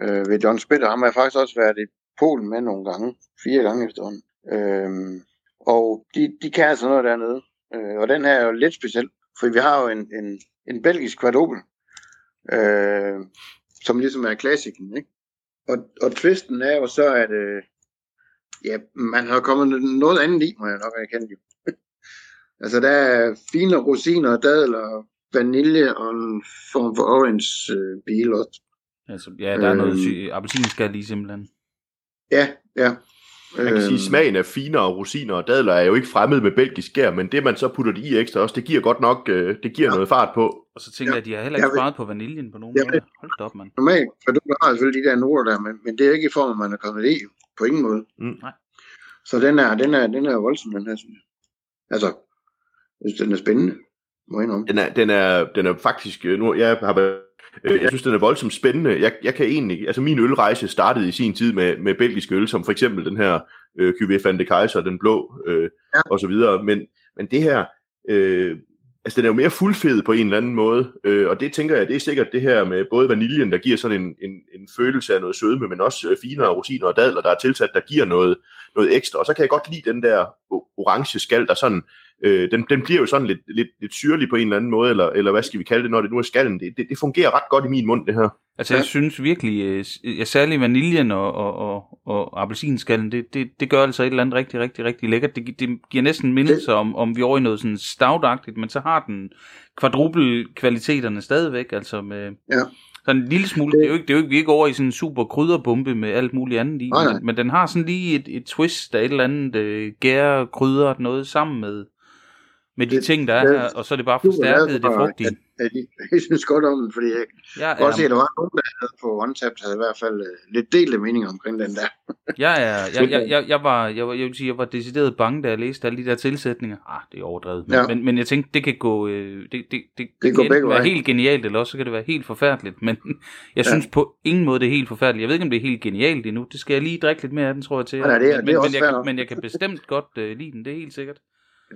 øh, ved John Spitter. Ham har jeg faktisk også været i Polen med nogle gange. Fire gange efterhånden. Øhm, og de, de kan altså noget dernede. Øh, og den her er jo lidt speciel, for vi har jo en, en, en belgisk kvadrupel, øh, som ligesom er klassikken. Ikke? Og, og twisten er jo så, at øh, ja, man har kommet noget andet i, må jeg nok erkende jo. altså der er fine rosiner, dadler, vanilje og en form for orange øh, bil også. altså, ja, der er noget Øhm. sy- appelsinskal i simpelthen. Ja, ja. Man kan sige, Øhm, smagen af finer og rosiner og dadler er jo ikke fremmed med belgisk gær, men det man så putter det i ekstra også, det giver godt nok, øh, det giver noget fart på. Og så tænker jeg, at de har heller ikke sparet på vaniljen på nogen Jeg måde. Hold da op, mand. Normalt, for du har selvfølgelig de der noter der, men, men det er ikke i form, man er kommet i. På ingen måde. Mm. Nej. Så den er, den er, den er voldsom, den her, synes jeg. Altså, den er spændende. Må jeg indrømme. Den er, den er, den er faktisk, øh, nu, jeg har været, øh, jeg synes, den er voldsomt spændende. Jeg, jeg kan egentlig, altså min ølrejse startede i sin tid med, med belgisk øl, som for eksempel den her øh, Cuvée Van de Kaiser, den blå, øh, Ja. og så videre. Men, men det her, øh, altså den er jo mere fuldfed på en eller anden måde, øh, og det tænker jeg, det er sikkert det her med både vaniljen, der giver sådan en, en, en følelse af noget sødme, men også øh, finere rosiner og dadler, der er tilsat, der giver noget, noget ekstra. Og så kan jeg godt lide den der orange skal, der sådan, øh, den, den bliver jo sådan lidt, lidt, lidt syrlig på en eller anden måde, eller, eller hvad skal vi kalde det, når det nu er skallen. Det, det, det fungerer ret godt i min mund, det her. Altså, jeg synes virkelig, øh, ja, særligt vaniljen og, og, og, og appelsinskallen, det, det, det gør altså et eller andet rigtig, rigtig, rigtig lækkert. Det, det giver næsten mindelse om, om vi er over i noget sådan stavtagtigt, men så har den kvadruple kvaliteterne stadigvæk, altså med Ja. sådan en lille smule, det, det er jo ikke, det er jo ikke, vi er ikke over i sådan en super krydderbombe med alt muligt andet i, Nej, nej. men, men den har sådan lige et, et twist af et eller andet øh, gære, krydder, noget sammen med, med de Det- ting, der er her, og så er det bare forstærket det frugtige. at- at I- Jeg synes godt om den, fordi jeg Jeg kan godt se, at der var nogen, der havde på OneTap, havde i hvert fald øh, lidt delte meninger omkring den der. Jeg, er, jeg, jeg, jeg, jeg, var, jeg, jeg vil sige, jeg var decideret bange, da jeg læste alle de der tilsætninger. Ah, det er overdrevet. Men, ja. Ja. men, men jeg tænkte, det kan gå, øh, det, det, det, det kan være helt genialt, eller også så kan det være helt forfærdeligt. Men jeg Ja. synes på ingen måde, det er helt forfærdeligt. Jeg ved ikke, om det er helt genialt endnu. Det skal jeg lige drikke lidt mere af den, tror jeg til. Nej, det er- men, det er men, men, jeg, kan- men jeg kan bestemt godt øh, lide den, det er helt sikkert.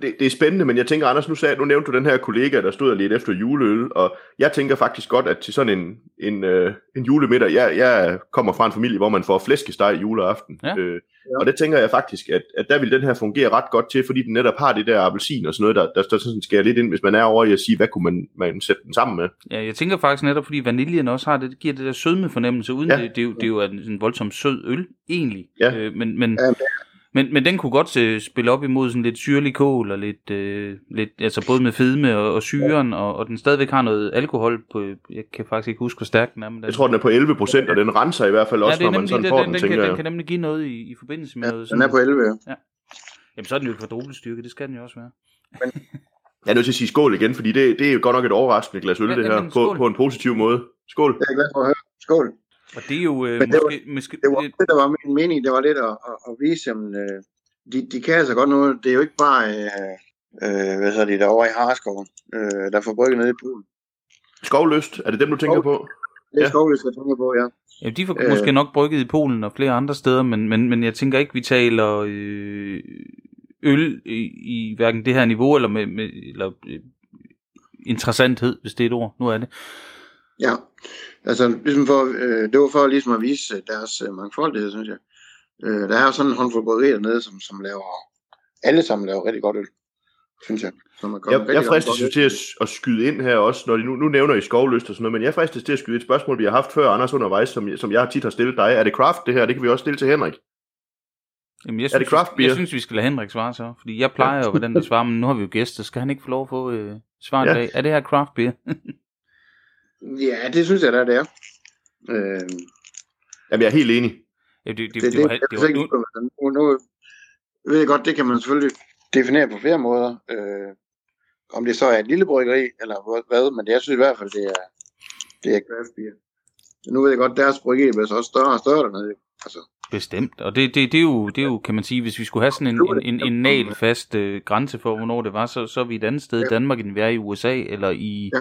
Det, det er spændende, men jeg tænker, Anders, nu, sagde, nu nævnte du den her kollega, der stod og lidt efter juleøl, og jeg tænker faktisk godt, at til sådan en, en, øh, en julemiddag, jeg, jeg kommer fra en familie, hvor man får flæskesteg juleaften, Ja. øh, og det tænker jeg faktisk, at, at der vil den her fungere ret godt til, fordi den netop har det der appelsin og sådan noget, der, der, der sådan skærer lidt ind, hvis man er over i at sige, hvad kunne man, man sætte den sammen med. Ja, jeg tænker faktisk netop, fordi vaniljen også har det, det giver det der sødme fornemmelse, uden Ja. det, det, er jo, det er jo en, sådan en voldsom sød øl, egentlig. Ja. Øh, men, men, Ja, men, men den kunne godt øh, spille op imod sådan lidt syrlig kål, og lidt, øh, lidt altså både med fedme og, og syren, og, og den stadigvæk har noget alkohol på, jeg kan faktisk ikke huske, hvor stærk den er. Men den, Jeg tror, den er på 11 procent, og den renser i hvert fald også, ja, det er når man sådan det, får den, den, den, tænker kan, den jeg. kan nemlig give noget i, i forbindelse med Ja, noget den er på 11, ja. Jamen, så er den jo kvadrupelstyrke, det skal den jo også være. Jeg er nødt til at sige skål igen, fordi det, det er jo godt nok et overraskende glas øl, Ja, det her, jamen, på, på en positiv måde. Skål. Jeg er glad for at høre. Skål. Og det er jo øh, Men det var- måske... måske Det var det, der var min mening. Det var lidt at, at, at vise dem, øh, de, de kan altså godt noget. Det er jo ikke bare, øh, øh, hvad hedder de, derovre i Harskoven, øh, der får brygget nede i Polen. Skovløst, er det dem, du tænker på? Det er Ja. skovligt, jeg tænker på, ja. Ja, de får Øh. måske nok brygget i Polen og flere andre steder, men, men, men jeg tænker ikke, vi taler øh, øl i, i hverken det her niveau, eller, med, med, eller øh, interessanthed, hvis det er et ord. Nu er det. Ja, altså ligesom for, øh, det var for ligesom at vise øh, deres øh, mangfoldighed, synes jeg. Øh, der er jo sådan en håndfuld bryggerier dernede, som, som laver, alle sammen laver rigtig godt øl, synes jeg. Som er kommet Jeg, rigtig jeg godt fristes jo til at, at skyde ind her også, når de nu, nu nævner I skovlyst og sådan noget, men jeg fristes til at skyde et spørgsmål, vi har haft før, Anders undervejs, som, som jeg tit har stillet dig. Er det craft det her? Det kan vi også stille til Henrik. Jamen, jeg Er synes, det craft vi, beer? jeg synes, vi skal lade Henrik svare så. Fordi jeg plejer jo den, der svarer, men nu har vi jo gæster. Skal han ikke få lov at få øh, svaret Ja. ja. i dag? Er det her craft beer? Ja, det synes jeg da, det er. Øh, Jamen, jeg er helt enig. Ja, det, det, det, det, det, det, var, jeg det, var, nu, nu, ved jeg godt, det kan man selvfølgelig definere på flere måder. Øh, om det så er et lille bryggeri, eller hvad, men jeg synes i hvert fald, det er, det er craft beer. Nu ved jeg godt, deres bryggeri bliver så også større og større dernede. Altså, Bestemt, og det, det, det, er jo, det er jo, kan man sige, hvis vi skulle have sådan en, en, en, en nalfast øh, grænse for, hvornår det var, så, så er vi et andet sted i Ja. Danmark, end vi er i USA, eller i Ja.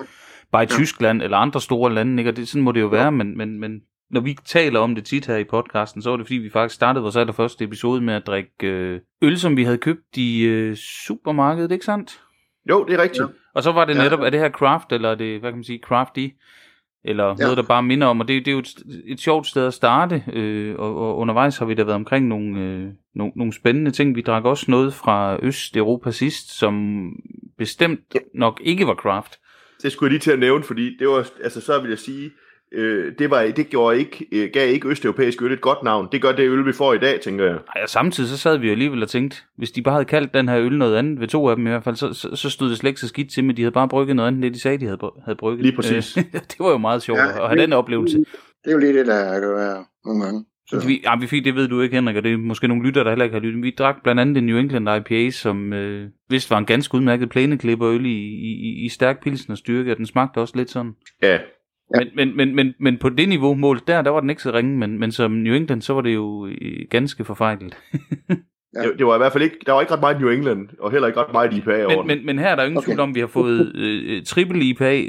Bare i Ja. Tyskland, eller andre store lande, ikke? og det, sådan må det jo være, men, men, men når vi taler om det tit her i podcasten, så var det fordi, vi faktisk startede vores allerførste episode med at drikke øh, øl, som vi havde købt i øh, supermarkedet, ikke sandt? Jo, det er rigtigt. Ja. Og så var det Ja. netop, er det her craft, eller er det, hvad kan man sige, crafty, eller ja. Ja. noget, der bare minder om, og det, det er jo et, et sjovt sted at starte, øh, og, og undervejs har vi da været omkring nogle, øh, nogle, nogle spændende ting. Vi drak også noget fra Østeuropa sidst, som bestemt nok ikke var craft. Det skulle jeg lige til at nævne, fordi det var, altså så vil jeg sige, øh, det, var, det gjorde ikke, øh, gav ikke østeuropæisk øl et godt navn. Det gør det øl, vi får i dag, tænker jeg. Ej, og samtidig så sad vi jo alligevel og tænkte, hvis de bare havde kaldt den her øl noget andet, ved to af dem i hvert fald, så, så, så stod det slet ikke så skidt til, men de havde bare brygget noget andet, end det de sagde, de havde, havde brygget. Lige præcis. Øh, det var jo meget sjovt Ja, at have den oplevelse. Det er jo lige det, der kan være nogle gange. Så. Vi, ja, vi fik, det ved du ikke, Henrik, og det er måske nogle lytter, der heller ikke har lyttet. Vi drak blandt andet en New England IPA, som øh, vist var en ganske udmærket plæneklipperøl i, i, i- i stærk pilsen og styrke, og den smagte også lidt sådan. Ja, Men, men, men, men, men på det niveau målt der, der var den ikke så ringe, men, men som New England, så var det jo øh, ganske forfejlet. Ja. det, det, var i hvert fald ikke, der var ikke ret meget New England, og heller ikke ret meget IPA over Men, men, men her er der ingen Okay. tvivl om, vi har fået øh, øh, triple IPA,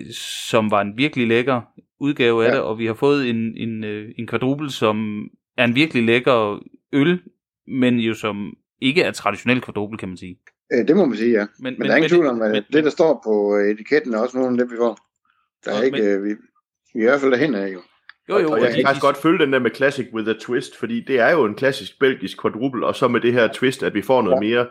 som var en virkelig lækker udgave af Ja. det, og vi har fået en, en, øh, en quadruple, som er en virkelig lækker øl, men jo som ikke er traditionel quadruple, kan man sige. Øh, det må man sige, ja. Men, Men, der er ingen tvivl om, at men- det, der står på øh, etiketten, er også nogle af dem, vi får. Der er ikke, øh, vi, vi er i hvert fald derhen af, jo. Jo, jo, og og jeg de- kan faktisk godt følge den der med Classic with a Twist, fordi det er jo en klassisk belgisk quadruple, og så med det her twist, at vi får noget Ja. mere,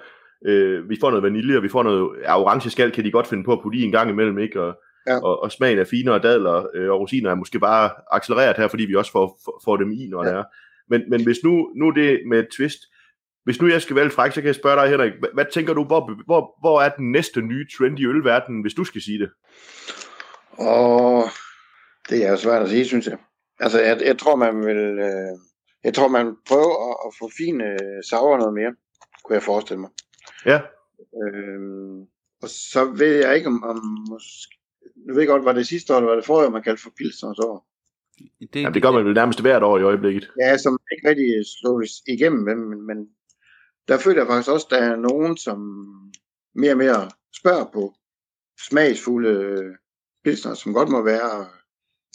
øh, vi får noget vanilje, og vi får noget, ja, orange skal kan de godt finde på at putte i en gang imellem, ikke? Og, Ja. og, og smagen af finere dadler øh, og rosiner er måske bare accelereret her, fordi vi også får, får, får dem i, når Ja. det er. Men, men hvis nu, nu det med et twist, hvis nu jeg skal vælge fræk, så kan jeg spørge dig, Henrik, hvad, hvad tænker du, hvor, hvor, hvor er den næste nye trend i ølverdenen, hvis du skal sige det? Og det er jo svært at sige, synes jeg. Altså, jeg, jeg tror, man vil... Øh, jeg tror, man prøver at, at få fine øh, sauer noget mere, kunne jeg forestille mig. Ja, Øhm, og så ved jeg ikke, om, om måske, nu ved jeg godt, var det sidste år, eller var det forrige, man kaldte for pilsnerens år. Det, Jamen, det gør man vel nærmest hvert år i øjeblikket. Ja, som ikke rigtig slog igennem, men, men, der føler jeg faktisk også, at der er nogen, som mere og mere spørger på smagsfulde øh, pilsner, som godt må være,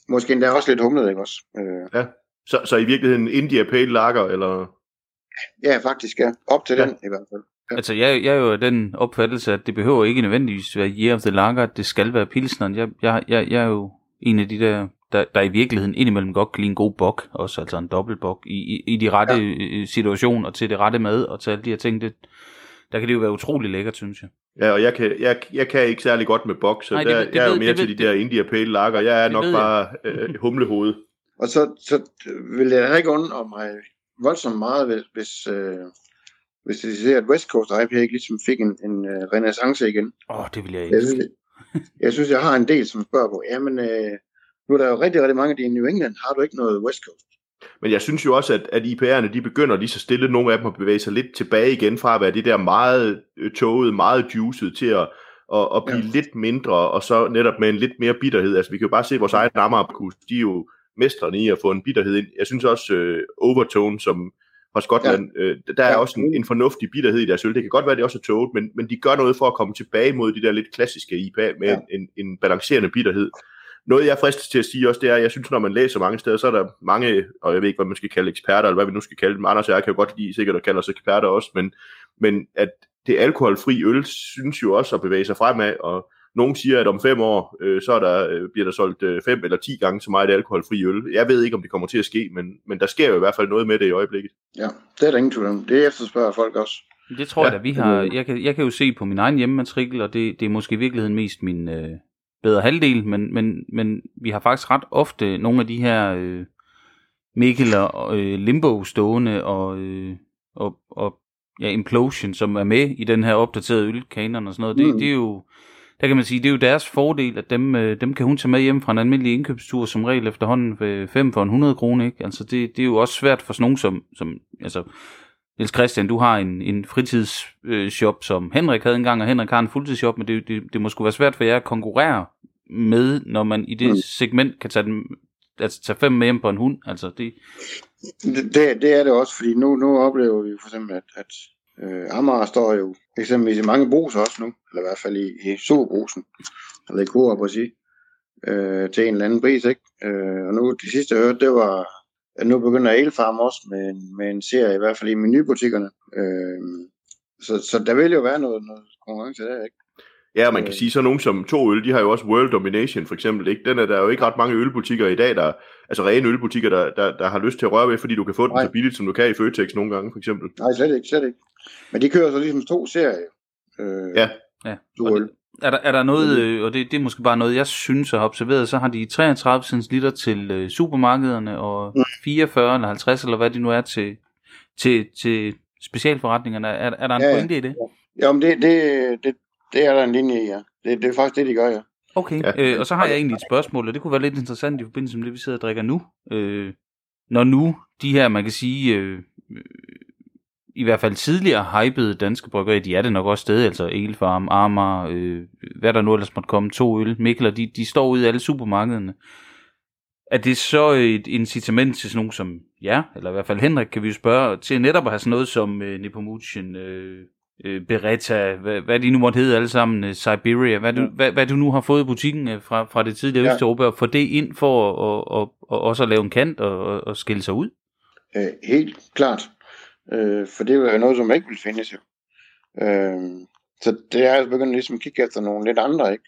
måske endda også lidt humlet, ikke også? Øh, Så, så i virkeligheden India Pale Lager, eller... ja, faktisk, ja. Op til Ja. ja. den i hvert fald. Altså, jeg, jeg er jo den opfattelse, at det behøver ikke nødvendigvis være Year of the Lager, at det skal være pilsneren. Jeg, jeg, jeg, jeg er jo en af de der, der, der i virkeligheden indimellem godt kan lide en god bok, også altså en dobbeltbok, i, i, i de rette ja. situationer, til det rette mad, og til alle de her ting, det, der kan det jo være utrolig lækkert, synes jeg. Ja, og jeg kan, jeg, jeg kan ikke særlig godt med boks, så Nej, det der, ved- det jeg er jo ved- mere det til ved- de der India Pale Lager. Jeg er det nok ved jeg. bare øh, humlehoved. Og så, så vil jeg ikke undre mig voldsomt meget, hvis, hvis, øh, hvis de ser, at West Coast IPA ikke ligesom fik en, en uh, renaissance igen. Åh, oh, det vil jeg Jeg ikke. synes, jeg synes, jeg har en del, som spørger på, jamen, øh, nu er der jo rigtig, rigtig mange af de i New England. Har du ikke noget West Coast? Men jeg synes jo også, at, at IPA'erne, de begynder lige så stille, nogle af dem at bevæge sig lidt tilbage igen fra at være det der meget øh, tåget, meget juicet til at, at, at blive ja. Lidt mindre, og så netop med en lidt mere bitterhed. Altså vi kan jo bare se vores egen Amagerkus, de er jo mestrene i at få en bitterhed ind. Jeg synes også uh, Overtone, som fra Skotland, ja. øh, der er Ja. også en, en fornuftig bitterhed i deres øl. Det kan godt være, at det også er tåget, men, men de gør noget for at komme tilbage mod de der lidt klassiske IPA med ja. En, en balancerende bitterhed. Noget, jeg fristes til at sige også, det er, at jeg synes, når man læser mange steder, så er der mange, og jeg ved ikke, hvad man skal kalde eksperter, eller hvad vi nu skal kalde dem. Anders og jeg kan jo godt lide sikkert at kalde os eksperter også, men, men at det alkoholfri øl synes jo også at bevæge sig fremad, og nogen siger, at om fem år, øh, så er der, øh, bliver der solgt øh, fem eller ti gange så meget alkoholfri øl. Jeg ved ikke, om det kommer til at ske, men, men der sker jo i hvert fald noget med det i øjeblikket. Ja, det er der ingen tvivl om. Det efterspørger folk også. Det tror Ja. jeg da, vi har, jeg kan, jeg kan jo se på min egen hjemmematrikel, og det, det er måske i virkeligheden mest min øh, bedre halvdel, men, men, men vi har faktisk ret ofte nogle af de her øh, Mikkel og øh, Limbo stående, og, øh, og, og ja, Implosion, som er med i den her opdaterede ølkanon og sådan noget, det, Mm. det er jo, der kan man sige, det er jo deres fordel, at dem, øh, dem kan hun tage med hjem fra en almindelig indkøbstur, som regel efterhånden ved 5 for en 100 kroner, ikke? Altså det, det er jo også svært for sådan nogen som, som altså, Niels Christian, du har en, en fritidsshop, øh, som Henrik havde engang, og Henrik har en fuldtidsshop, men det, det, det må sgu være svært for jer at konkurrere med, når man i det Mm. segment kan tage, den, altså tage fem med hjem på en hund. Altså det, Det, det, er det også, fordi nu, nu oplever vi for eksempel, at, at øh, Amager står jo eksempelvis i mange bruser også nu, eller i hvert fald i, i superbrusen, eller i Coop at sige, øh, til en eller anden pris, ikke? Øh, og nu, det sidste jeg hørte, det var, nu begynder Elfarm også med, en- med en serie, i hvert fald i menubutikkerne. Øh, så, så der vil jo være noget, noget konkurrence der, ikke? Ja, man kan Øh. sige, så nogen som to øl, de har jo også World Domination for eksempel. Ikke? Den er der er jo ikke ret mange ølbutikker i dag, der, altså rene ølbutikker, der, der, der har lyst til at røre ved, fordi du kan få den Nej. så billigt, som du kan i Føtex nogle gange for eksempel. Nej, slet ikke, slet ikke. Men de kører så ligesom to serier. Øh, Ja. ja. To øl. Er, der, er der noget, øh, og det, det er måske bare noget, jeg synes at have observeret, så har de 33 liter til øh, supermarkederne, og Mm. 44 eller 50, eller hvad det nu er, til, til, til specialforretningerne. Er, er der en Ja, ja. pointe i det? Jo, men det, det, det, det er der en linje i, ja. Det, det er faktisk det, de gør, ja. Okay, Ja. ja. øh, og så har jeg egentlig et spørgsmål, og det kunne være lidt interessant i forbindelse med det, vi sidder og drikker nu. Øh, når nu de her, man kan sige, øh, i hvert fald tidligere hypede danske bryggerier, de er det nok også stadig, altså Elfarm, Armar, øh, hvad der nu ellers måtte komme, to øl, Mikkeler, de, de står ude i alle supermarkederne. Er det så et incitament til sådan nogen som ja, eller i hvert fald Henrik, kan vi jo spørge, til netop at have sådan noget som øh, Nepomucen, øh, øh, Beretta, hvad, hvad de nu måtte hedde alle sammen, øh, Siberia, hvad du, Ja. hvad, hvad du nu har fået i butikken øh, fra, fra det tidligere Ja. Østeuropa, og få det ind for at og, og, og også at lave en kant og, og, og skille sig ud? Øh, helt klart. Øh, for det er jo noget, som ikke vil findes jo. Øh, så det er jeg begyndt ligesom at kigge efter nogle lidt andre, ikke?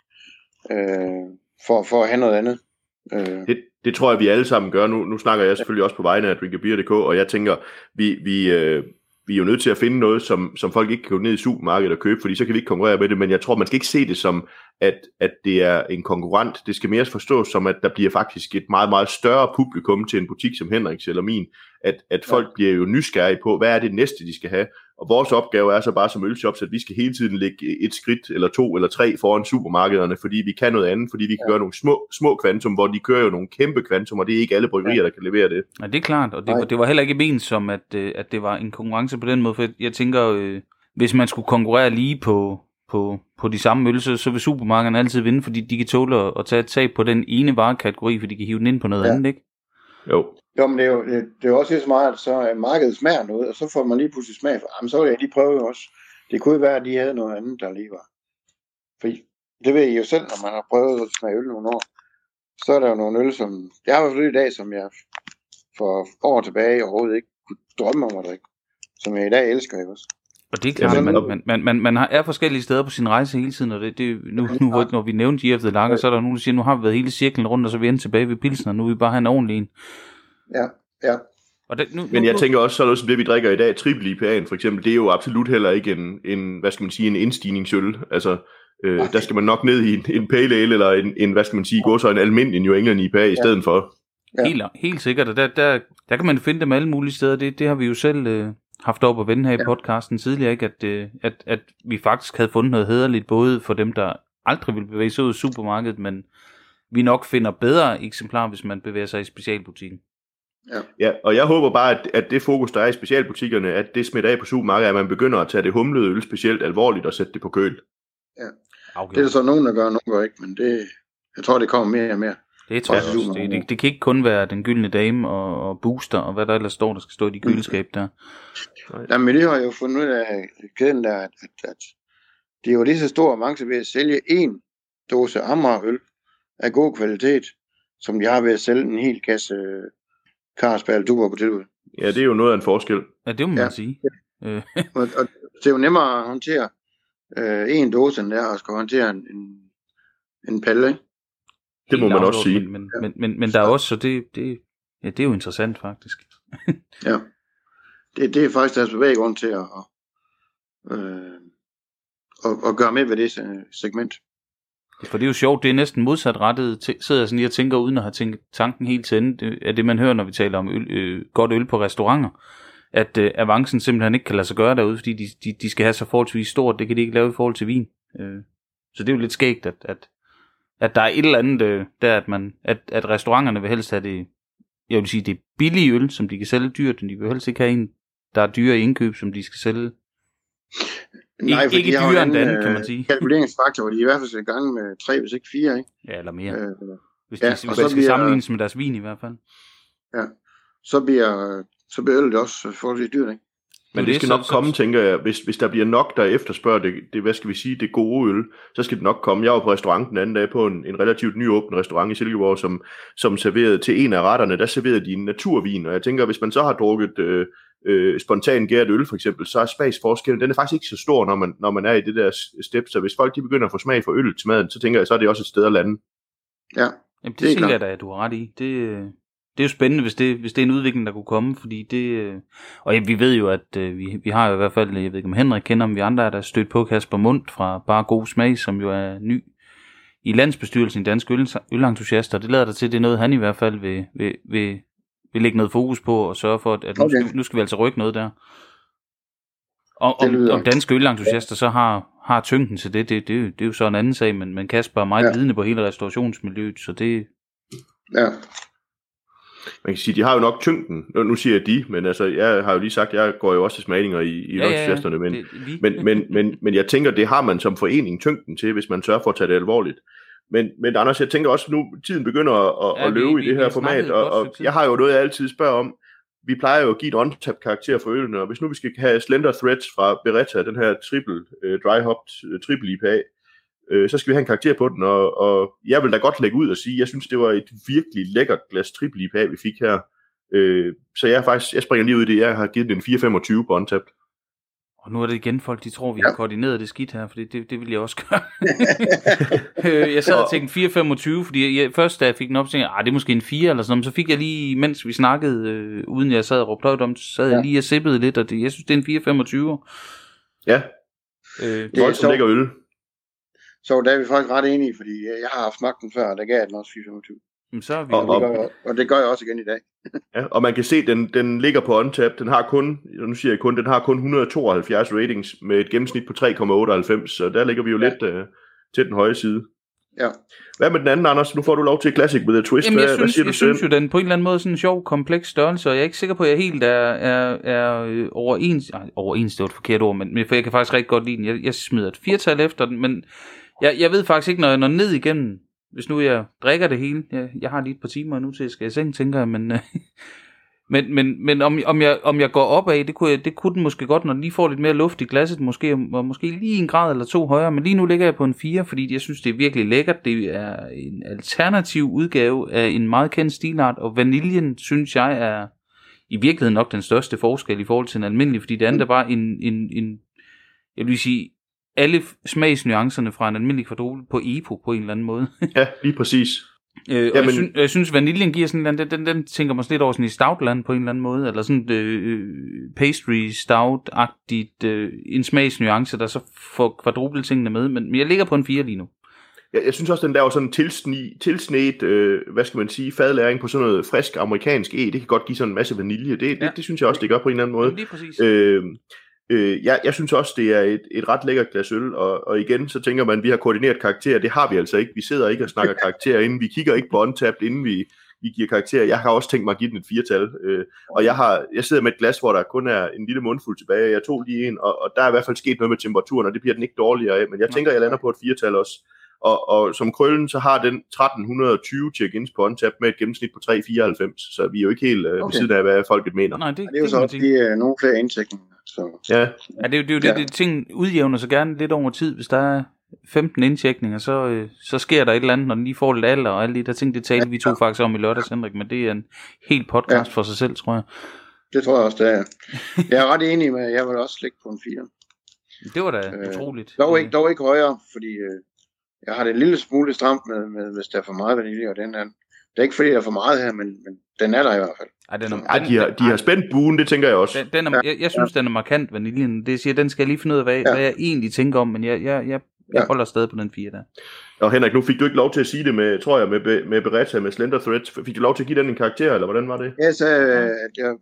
Øh, for, for at have noget andet. Øh, Det, det tror jeg, vi alle sammen gør. Nu, nu snakker jeg selvfølgelig også på vegne af drinkabeer.dk, og jeg tænker, vi, vi, øh, vi er jo nødt til at finde noget, som, som folk ikke kan gå ned i supermarkedet og købe, fordi så kan vi ikke konkurrere med det, men jeg tror, man skal ikke se det som, at, at det er en konkurrent. Det skal mere forstås som, at der bliver faktisk et meget, meget større publikum til en butik som Henriks eller min, at, at folk bliver jo nysgerrige på, hvad er det næste, de skal have. Og vores opgave er så bare som ølshops, at vi skal hele tiden lægge et skridt eller to eller tre foran supermarkederne, fordi vi kan noget andet, fordi vi kan Ja. gøre nogle små, små kvantum, hvor de kører jo nogle kæmpe kvantum, og det er ikke alle bryggerier, der kan levere det. Ja, det er klart, og det, var, det var heller ikke ment som, at, øh, at det var en konkurrence på den måde, for jeg, tænker, øh, hvis man skulle konkurrere lige på, på, på de samme øl, så, så vil supermarkederne altid vinde, fordi de kan tåle at, at tage et tab på den ene varekategori, for de kan hive den ind på noget Ja. ja. andet, ikke? Jo, jo, men det er jo, det, det er jo også lige så meget, at så markedet smager noget, og så får man lige pludselig smag for, jamen så vil jeg lige prøve også. Det kunne jo være, at de havde noget andet, der lige var. For det ved I jo selv, når man har prøvet at smage øl nogle år. Så er der jo nogle øl, som... Jeg har i hvert fald øl i dag, som jeg for år tilbage overhovedet ikke kunne drømme om at drikke. Som jeg i dag elsker, ikke også? Og det er klart, man, man, man, man, man har, er forskellige steder på sin rejse hele tiden, og det, det nu, nu hvor- når vi nævnte GF The Lager, så er der nogen, der siger, nu har vi været hele cirklen rundt, og så er vi endt tilbage ved Pilsen, og nu vil vi bare have en ordentlig en. Ja, ja. Og det, nu, men jeg nu- tænker også, sådan noget som det, vi drikker i dag, triple IPA'en for eksempel, det er jo absolut heller ikke en, en hvad skal man sige, en indstigningsøl. Altså, øh, der skal man nok ned i en, en pale ale, eller en, en hvad skal man sige, gå så en almindelig New England IPA i stedet for. Ja. Helt, helt sikkert, og der, der, der kan man finde dem alle mulige steder. Det, det har vi jo selv øh, haft op at vende her i Ja. podcasten tidligere, ikke? At, øh, at, at vi faktisk havde fundet noget hederligt, både for dem, der aldrig vil bevæge sig ud i supermarkedet, men vi nok finder bedre eksemplarer, hvis man bevæger sig i specialbutikken. Ja, og jeg håber bare, at, at det fokus, der er i specialbutikkerne, at det smitter af på supermarkedet, at man begynder at tage det humlede øl specielt alvorligt og sætte det på køl. Det er der så nogen, der gør, nogen gør ikke, men det, jeg tror, det kommer mere og mere. Det tror jeg Ja, også. Det, det, det kan ikke kun være den gyldne dame og, og booster, og hvad der ellers står, der skal stå i de køleskab der. Ja, men de har jo fundet ud af kæden der, at, at, at de er jo lige så store avance ved at sælge en dåse Amagerøl af god kvalitet, som de har ved at sælge en hel kasse Carlsberg Duber på tilbud. Ja, det er jo noget af en forskel. Ja, det må man Ja. sige. Øh, Og, og det er jo nemmere at håndtere øh, en dåse, end det er at skal håndtere en, en, en palle, ikke? Det må man også sige. Men, men, men, men, men der er også, så det, det, ja, det er jo interessant faktisk. Ja. Det, det er faktisk deres bevæggrund til at, at, øh, at, at gøre med ved det segment. For det er jo sjovt, det er næsten modsat rettet, sidder jeg sådan lige og tænker, uden at have tænkt tanken helt til ende, det er det, man hører, når vi taler om øl, øh, godt øl på restauranter. at øh, avancen simpelthen ikke kan lade sig gøre derude, fordi de, de, de skal have så forholdsvis stort, det kan de ikke lave i forhold til vin. Øh, så det er jo lidt skægt, at, at, at der er et eller andet øh, der, at, man, at, at restauranterne vil helst have det, jeg vil sige, det er billige øl, som de kan sælge dyrt, men de vil helst ikke have en, der er dyre i indkøb, som de skal sælge. Nej, ikke for ikke dyrere end en, andet, kan øh, man sige. Kalkuleringsfaktor, hvor de i hvert fald skal i gang med tre, hvis ikke fire, ikke? Ja, eller mere. Øh, Hvis ja, de, og hvis så de skal bliver- sammenlignes med deres vin i hvert fald. så bliver, så bliver øllet også forholdsvis dyrt, ikke? Men Det er det skal nok så- komme, tænker jeg, hvis, hvis der bliver nok, der efterspørger det, det, hvad skal vi sige, det gode øl, så skal det nok komme. Jeg var på restaurant den anden dag på en, en relativt nyåbnet restaurant i Silkeborg, som, som serverede til en af retterne, der serverede de en naturvin, og jeg tænker, hvis man så har drukket øh, øh, spontan gært øl for eksempel, så er smagsforskellen, den er faktisk ikke så stor, når man, når man er i det der step, så hvis folk de begynder at få smag for øl til maden, så tænker jeg, så er det også et sted at lande. Ja, Jamen, det, Det er tænker jeg da, at du har ret i. Det, øh, det er jo spændende, hvis det, hvis det er en udvikling, der kunne komme, fordi det... øh, Og ja, vi ved jo, at øh, vi, vi har jo i hvert fald, jeg ved ikke om Henrik kender, om vi andre er der stødt på Kasper Mundt fra Bare God Smag, som jo er ny i landsbestyrelsen i Danske Øl, Ølentusiaster. Det lader der til, det er noget, han i hvert fald vil, vil, vil, vil lægge noget fokus på og sørge for, at, nu, Okay. skal, nu skal vi altså rykke noget der. Og om, om danske ølentusiaster så har, har tyngden til det, det, det, er jo- det er jo så en anden sag, men, men Kasper er meget Ja. vidende på hele restaurationsmiljøet, så det, ja. Man kan sige, de har jo nok tyngden. Nu, nu siger jeg de, men altså, jeg har jo lige sagt, jeg går jo også til smagninger i, i ja, ja, ja. men, det, men, men, men, men jeg tænker, det har man som forening tyngden til, hvis man sørger for at tage det alvorligt. Men, men Anders, jeg tænker også nu, tiden begynder at, Ja, at vi- løbe vi- i det vi her snakkede format, og, og jeg har jo noget, jeg altid spørger om. Vi plejer jo at give et on-tap karakter for ølene, og hvis nu vi skal have Slender Threads fra Beretta, den her triple, øh, dry hopped øh, triple IPA, øh, så skal vi have en karakter på den, og, og jeg vil da godt lægge ud og sige, jeg synes, det var et virkelig lækkert glas triple IPA, vi fik her. Øh, så jeg, er faktisk, jeg springer lige ud i det, jeg har givet den en 4,25 på on-tap. Og nu er det igen folk, de tror, vi Ja. har koordineret det skidt her, for det, det, det vil jeg også gøre. Øh, jeg sad og tænkte 4,25, fordi jeg, først da jeg fik den op, tænkte jeg, "Ah, det er måske en 4 eller sådan noget, men så fik jeg lige, mens vi snakkede, øh, uden jeg sad og råbte højt om, så sad ja. jeg lige og sippede lidt, og det, jeg synes, det er en 4,25. Ja, Øh, Det er så- lækker øl. Så der er vi faktisk ret enige, fordi jeg har haft smagt den før, og der gav jeg den også 425. men så er vi Og-. Og, det gør jeg, og det gør jeg også igen i dag. Ja, og man kan se, den, den ligger på OnTap. Den har kun, nu siger jeg kun, den har kun 172 ratings med et gennemsnit på 3,98, så der ligger vi jo Ja. lidt uh, til den høje side. Ja. Hvad med den anden, Anders? Nu får du lov til Classic with a Twist. Jamen, jeg hvad, hvad synes, siger du jeg til synes den? jo, den på en eller anden måde er sådan en sjov, kompleks størrelse, og jeg er ikke sikker på, at jeg helt er, er, er øh, overens... Ej, overens, det var et forkert ord, men, men for jeg kan faktisk rigtig godt lide den. Jeg, jeg smider et firtal efter den, men jeg, jeg ved faktisk ikke, når jeg når ned igennem, hvis nu jeg drikker det hele, jeg, jeg har lige et par timer nu til, jeg skal i seng, tænker jeg, men, øh, men, men, men om, om, jeg, om jeg går op af, det kunne, jeg, det kunne den måske godt, når den lige får lidt mere luft i glasset, måske, og måske lige en grad eller to højere, men lige nu ligger jeg på en 4, fordi jeg synes, det er virkelig lækkert. Det er en alternativ udgave af en meget kendt stilart, og vaniljen, synes jeg, er i virkeligheden nok den største forskel i forhold til en almindelig, fordi det andet er bare en, en, en jeg vil sige, alle smagsnuancerne fra en almindelig kvadruple på EPO på en eller anden måde. Ja, lige præcis. Øh, Jamen- jeg, synes, jeg synes, vaniljen giver sådan en, den, den, den tænker man lidt over sådan i stoutland på en eller anden måde, eller sådan øh, pastry stout-agtigt, øh, en smagsnuance, der så får kvadruple tingene med, men, men jeg ligger på en 4 lige nu. Jeg, jeg synes også, den laver sådan en tilsni, tilsnedt, øh, hvad skal man sige, fadlæring på sådan noget frisk amerikansk e. Det kan godt give sådan en masse vanilje. Det, det, Ja. det synes jeg også, det gør på en eller anden måde. Lige præcis. Øh, øh, jeg, jeg synes også, det er et, et ret lækkert glas øl, og, og igen, så tænker man, at vi har koordineret karakterer. Det har vi altså ikke. Vi sidder ikke og snakker karakterer inden. Vi kigger ikke på untapped, inden vi, vi giver karakterer. Jeg har også tænkt mig at give den et firtal. Øh, og jeg, har, jeg sidder med et glas, hvor der kun er en lille mundfuld tilbage. Jeg tog lige en, og, og der er i hvert fald sket noget med temperaturen, og det bliver den ikke dårligere af. Men jeg tænker, jeg lander på et firtal også. Og, og som krøllen, så har den 1320 check-ins på OnTap med et gennemsnit på 394, så vi er jo ikke helt øh, okay. ved siden af, hvad folket mener. Nej, det, det er jo det så også sige. give øh, nogle flere indtægninger. Så Ja, Ja, det er jo det, er det, Ja. det ting udjævner sig gerne lidt over tid. Hvis der er 15 indtjekninger, så, øh, så sker der et eller andet, når den lige får lidt alder og alle de der ting, det talte vi to faktisk om i lørdags, Henrik, men det er en helt podcast Ja. for sig selv, tror jeg. det tror jeg også, det er. Jeg er ret enig med, at jeg vil også ligge på en 4. Det var da Øh, utroligt. Dog ikke, dog ikke højere, fordi øh, jeg har det en lille smule stramt med, med, hvis der er for meget vanilje, og den her. Det er ikke fordi, der er for meget her, men, men den er der i hvert fald. Ej, den er, Ej, de, har, de har spændt buen, det tænker jeg også. Den, den er, jeg, jeg synes, den er markant, vaniljen. Det siger, den skal jeg lige finde ud af, hvad, Ja. hvad jeg egentlig tænker om, men jeg, jeg, jeg, jeg Ja. holder stadig på den 4 der. Og Henrik, nu fik du ikke lov til at sige det med, tror jeg, med, med Beretta, med Slender Threads. Fik du lov til at give den en karakter, eller hvordan var det? Jeg sagde, at jeg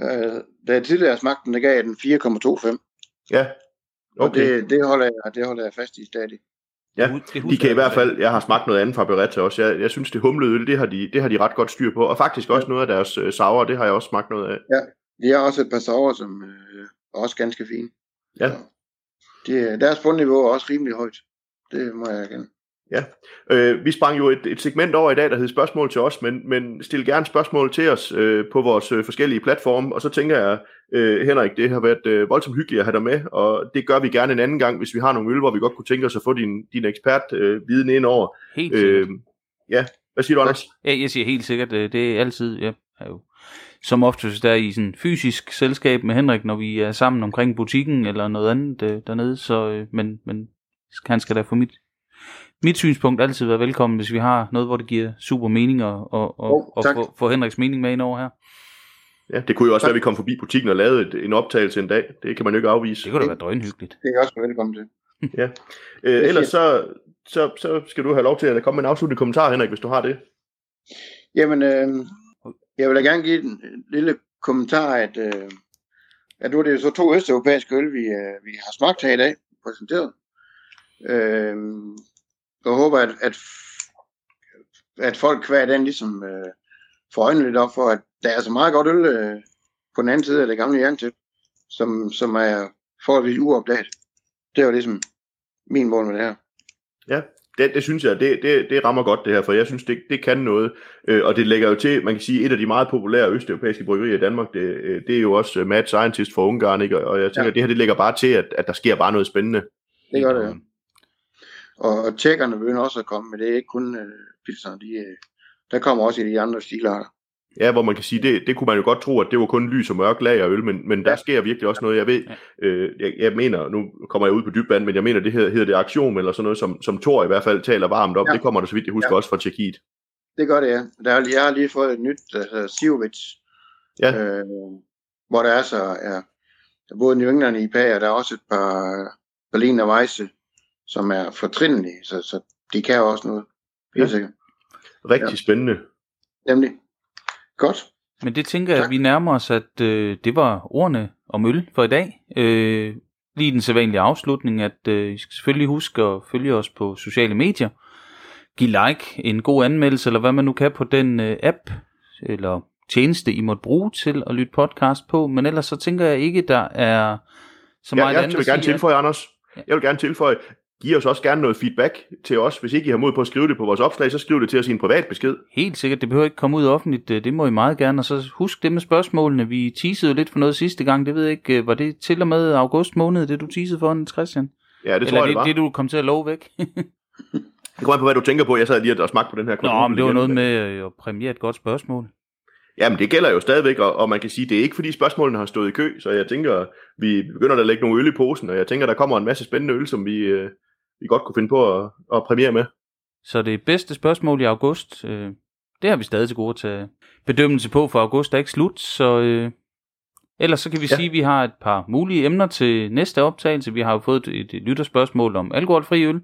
Øh, da jeg tidligere smagte den, der gav jeg den 4,25. Ja, Og okay. det, det, holder jeg, det holder jeg fast i stadig. Ja, Det De kan i hvert fald, jeg har smagt noget andet fra Beretta også. Jeg, jeg synes, det humlede øl, det har, de, det har de ret godt styr på. Og faktisk også noget af deres øh, sauer, det har jeg også smagt noget af. De har også et par sauer, som øh, er også ganske fine. Ja. Så Det, deres bundniveau er også rimelig højt. Det må jeg erkende. Øh, vi sprang jo et, et segment over i dag, der hed spørgsmål til os, men, men stil gerne spørgsmål til os øh, på vores øh, forskellige platforme, og så tænker jeg, øh, Henrik, det har været øh, voldsomt hyggeligt at have dig med, og det gør vi gerne en anden gang, hvis vi har nogle øl, hvor vi godt kunne tænke os at få din, din ekspert øh, viden ind over. Helt sikkert. Øh, ja, hvad siger du, Anders? Ja, jeg siger helt sikkert, øh, det er altid, jeg er jo som oftest der i sådan fysisk selskab med Henrik, når vi er sammen omkring butikken eller noget andet øh, dernede, så, øh, men, men han skal da få mit, mit synspunkt altid være velkommen, hvis vi har noget, hvor det giver super mening, og, og, og, Jo, og tak. få, få Henriks mening med ind over her. Ja, det kunne jo også være, at vi kom forbi butikken og lavede et, en optagelse en dag. Det kan man jo ikke afvise. Det kunne da være drønhyggeligt. Det er jeg også velkommen til. Øh, ellers så, så, så skal du have lov til at komme med en afsluttende kommentar, Henrik, hvis du har det. Jamen, øh, jeg vil da gerne give en en lille kommentar, at, øh, at nu er det jo så to østeuropæiske øl, vi, øh, vi har smagt her i dag, præsenteret. Øh, jeg håber, at, at, at folk hver den ligesom øh, får øjnene lidt op for, at der er så meget godt øl øh, på den anden side af det gamle jerntæp, som, som er forholdsvis uopdaget. Det var ligesom min mål med det her. Det, det synes jeg, det, det, det rammer godt det her, for jeg synes, det, det kan noget. Øh, og det lægger jo til, man kan sige, et af de meget populære østeuropæiske bryggerier i Danmark, det, øh, det er jo også øh, Mad Scientist for Ungarn, ikke? Og- jeg tænker, Ja. ja. det her, det lægger bare til, at, at der sker bare noget spændende. Det gør det, ja. Og, og tjekkerne begynder også at komme, men det er ikke kun øh, pilsner. De, øh, der kommer også i de andre stilarter. Ja, hvor man kan sige, det, det kunne man jo godt tro, at det var kun lys og mørk lag og øl, men, men der Ja. sker virkelig også noget. Jeg ved, Ja. øh, jeg, jeg mener, nu kommer jeg ud på dybvand, men jeg mener, det hedder, hedder det aktion, eller sådan noget, som, som Thor i hvert fald taler varmt om. Ja. Det kommer der, så vidt jeg husker, Ja. også fra Tjekkiet. Det gør det, ja. Der er, jeg har lige fået et nyt, der hedder Sivovits, Ja. øh, hvor der er så er, der er både New England IPA, og der er også et par Berliner Weisse, som er fortrindelige, så, så de kan jo også noget. Helt Ja. sikkert. Rigtig Ja. spændende. Nemlig. Godt. Men det tænker jeg, at vi nærmer os, at øh, det var ordene om øl for i dag. Øh, lige den sædvanlige afslutning, at øh, I skal selvfølgelig huske at følge os på sociale medier. Giv like, en god anmeldelse, eller hvad man nu kan på den øh, app, eller tjeneste, I måtte bruge til at lytte podcast på. Men ellers så tænker jeg ikke, der er så Ja, meget jeg andet vil at gerne tilføje, Anders. Ja. Jeg vil gerne tilføje, giv os også gerne noget feedback til os. Hvis ikke I har mod på at skrive det på vores opslag, så skriv det til os i en privat besked. Helt sikkert, det behøver ikke komme ud offentligt, øh, det må I meget gerne. Og så husk det med spørgsmålene, vi teasede jo lidt for noget sidste gang, det ved jeg ikke, øh, var det til og med august måned, det du teasede for, Niels Christian? Ja, det Eller tror jeg, det, det var. det, du kom til at love væk? Det kommer på, hvad du tænker på. Jeg sad lige og smagte på den her Nå, men det var noget med øh, at præmiere et godt spørgsmål. Jamen, det gælder jo stadigvæk, og, og man kan sige, det er ikke fordi spørgsmålene har stået i kø, så jeg tænker, vi begynder at lægge nogle øl i posen, og jeg tænker, der kommer en masse spændende øl, som vi, øh, vi godt kunne finde på at, at premiere med. Så det bedste spørgsmål i august, øh, det har vi stadig til gode at tage bedømmelse på, for august er ikke slut, så øh, ellers så kan vi Ja. sige, at vi har et par mulige emner til næste optagelse. Vi har jo fået et, et lytterspørgsmål om alkoholfri øl.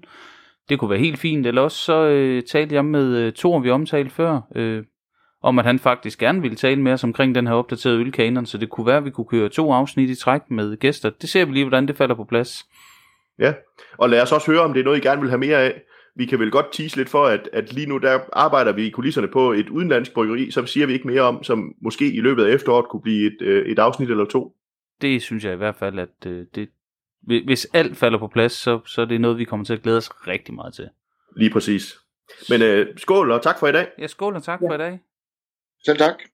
Det kunne være helt fint, eller også så øh, talte jeg med øh, Thor, vi omtalte før, øh, om at han faktisk gerne ville tale med os omkring den her opdaterede ølkanon, så det kunne være, at vi kunne køre to afsnit i træk med gæster. Det ser vi lige, hvordan det falder på plads. Ja, og lad os også høre, om det er noget, I gerne vil have mere af. Vi kan vel godt tease lidt for, at, at lige nu der arbejder vi i kulisserne på et udenlandsk bryggeri, som siger vi ikke mere om, som måske i løbet af efteråret kunne blive et, øh, et afsnit eller to. det synes jeg i hvert fald, at øh, det, hvi- hvis alt falder på plads, så, så er det noget, vi kommer til at glæde os rigtig meget til. Lige præcis. Men øh, skål, og tak for i dag. Ja, skål og tak for i dag. Selv tak.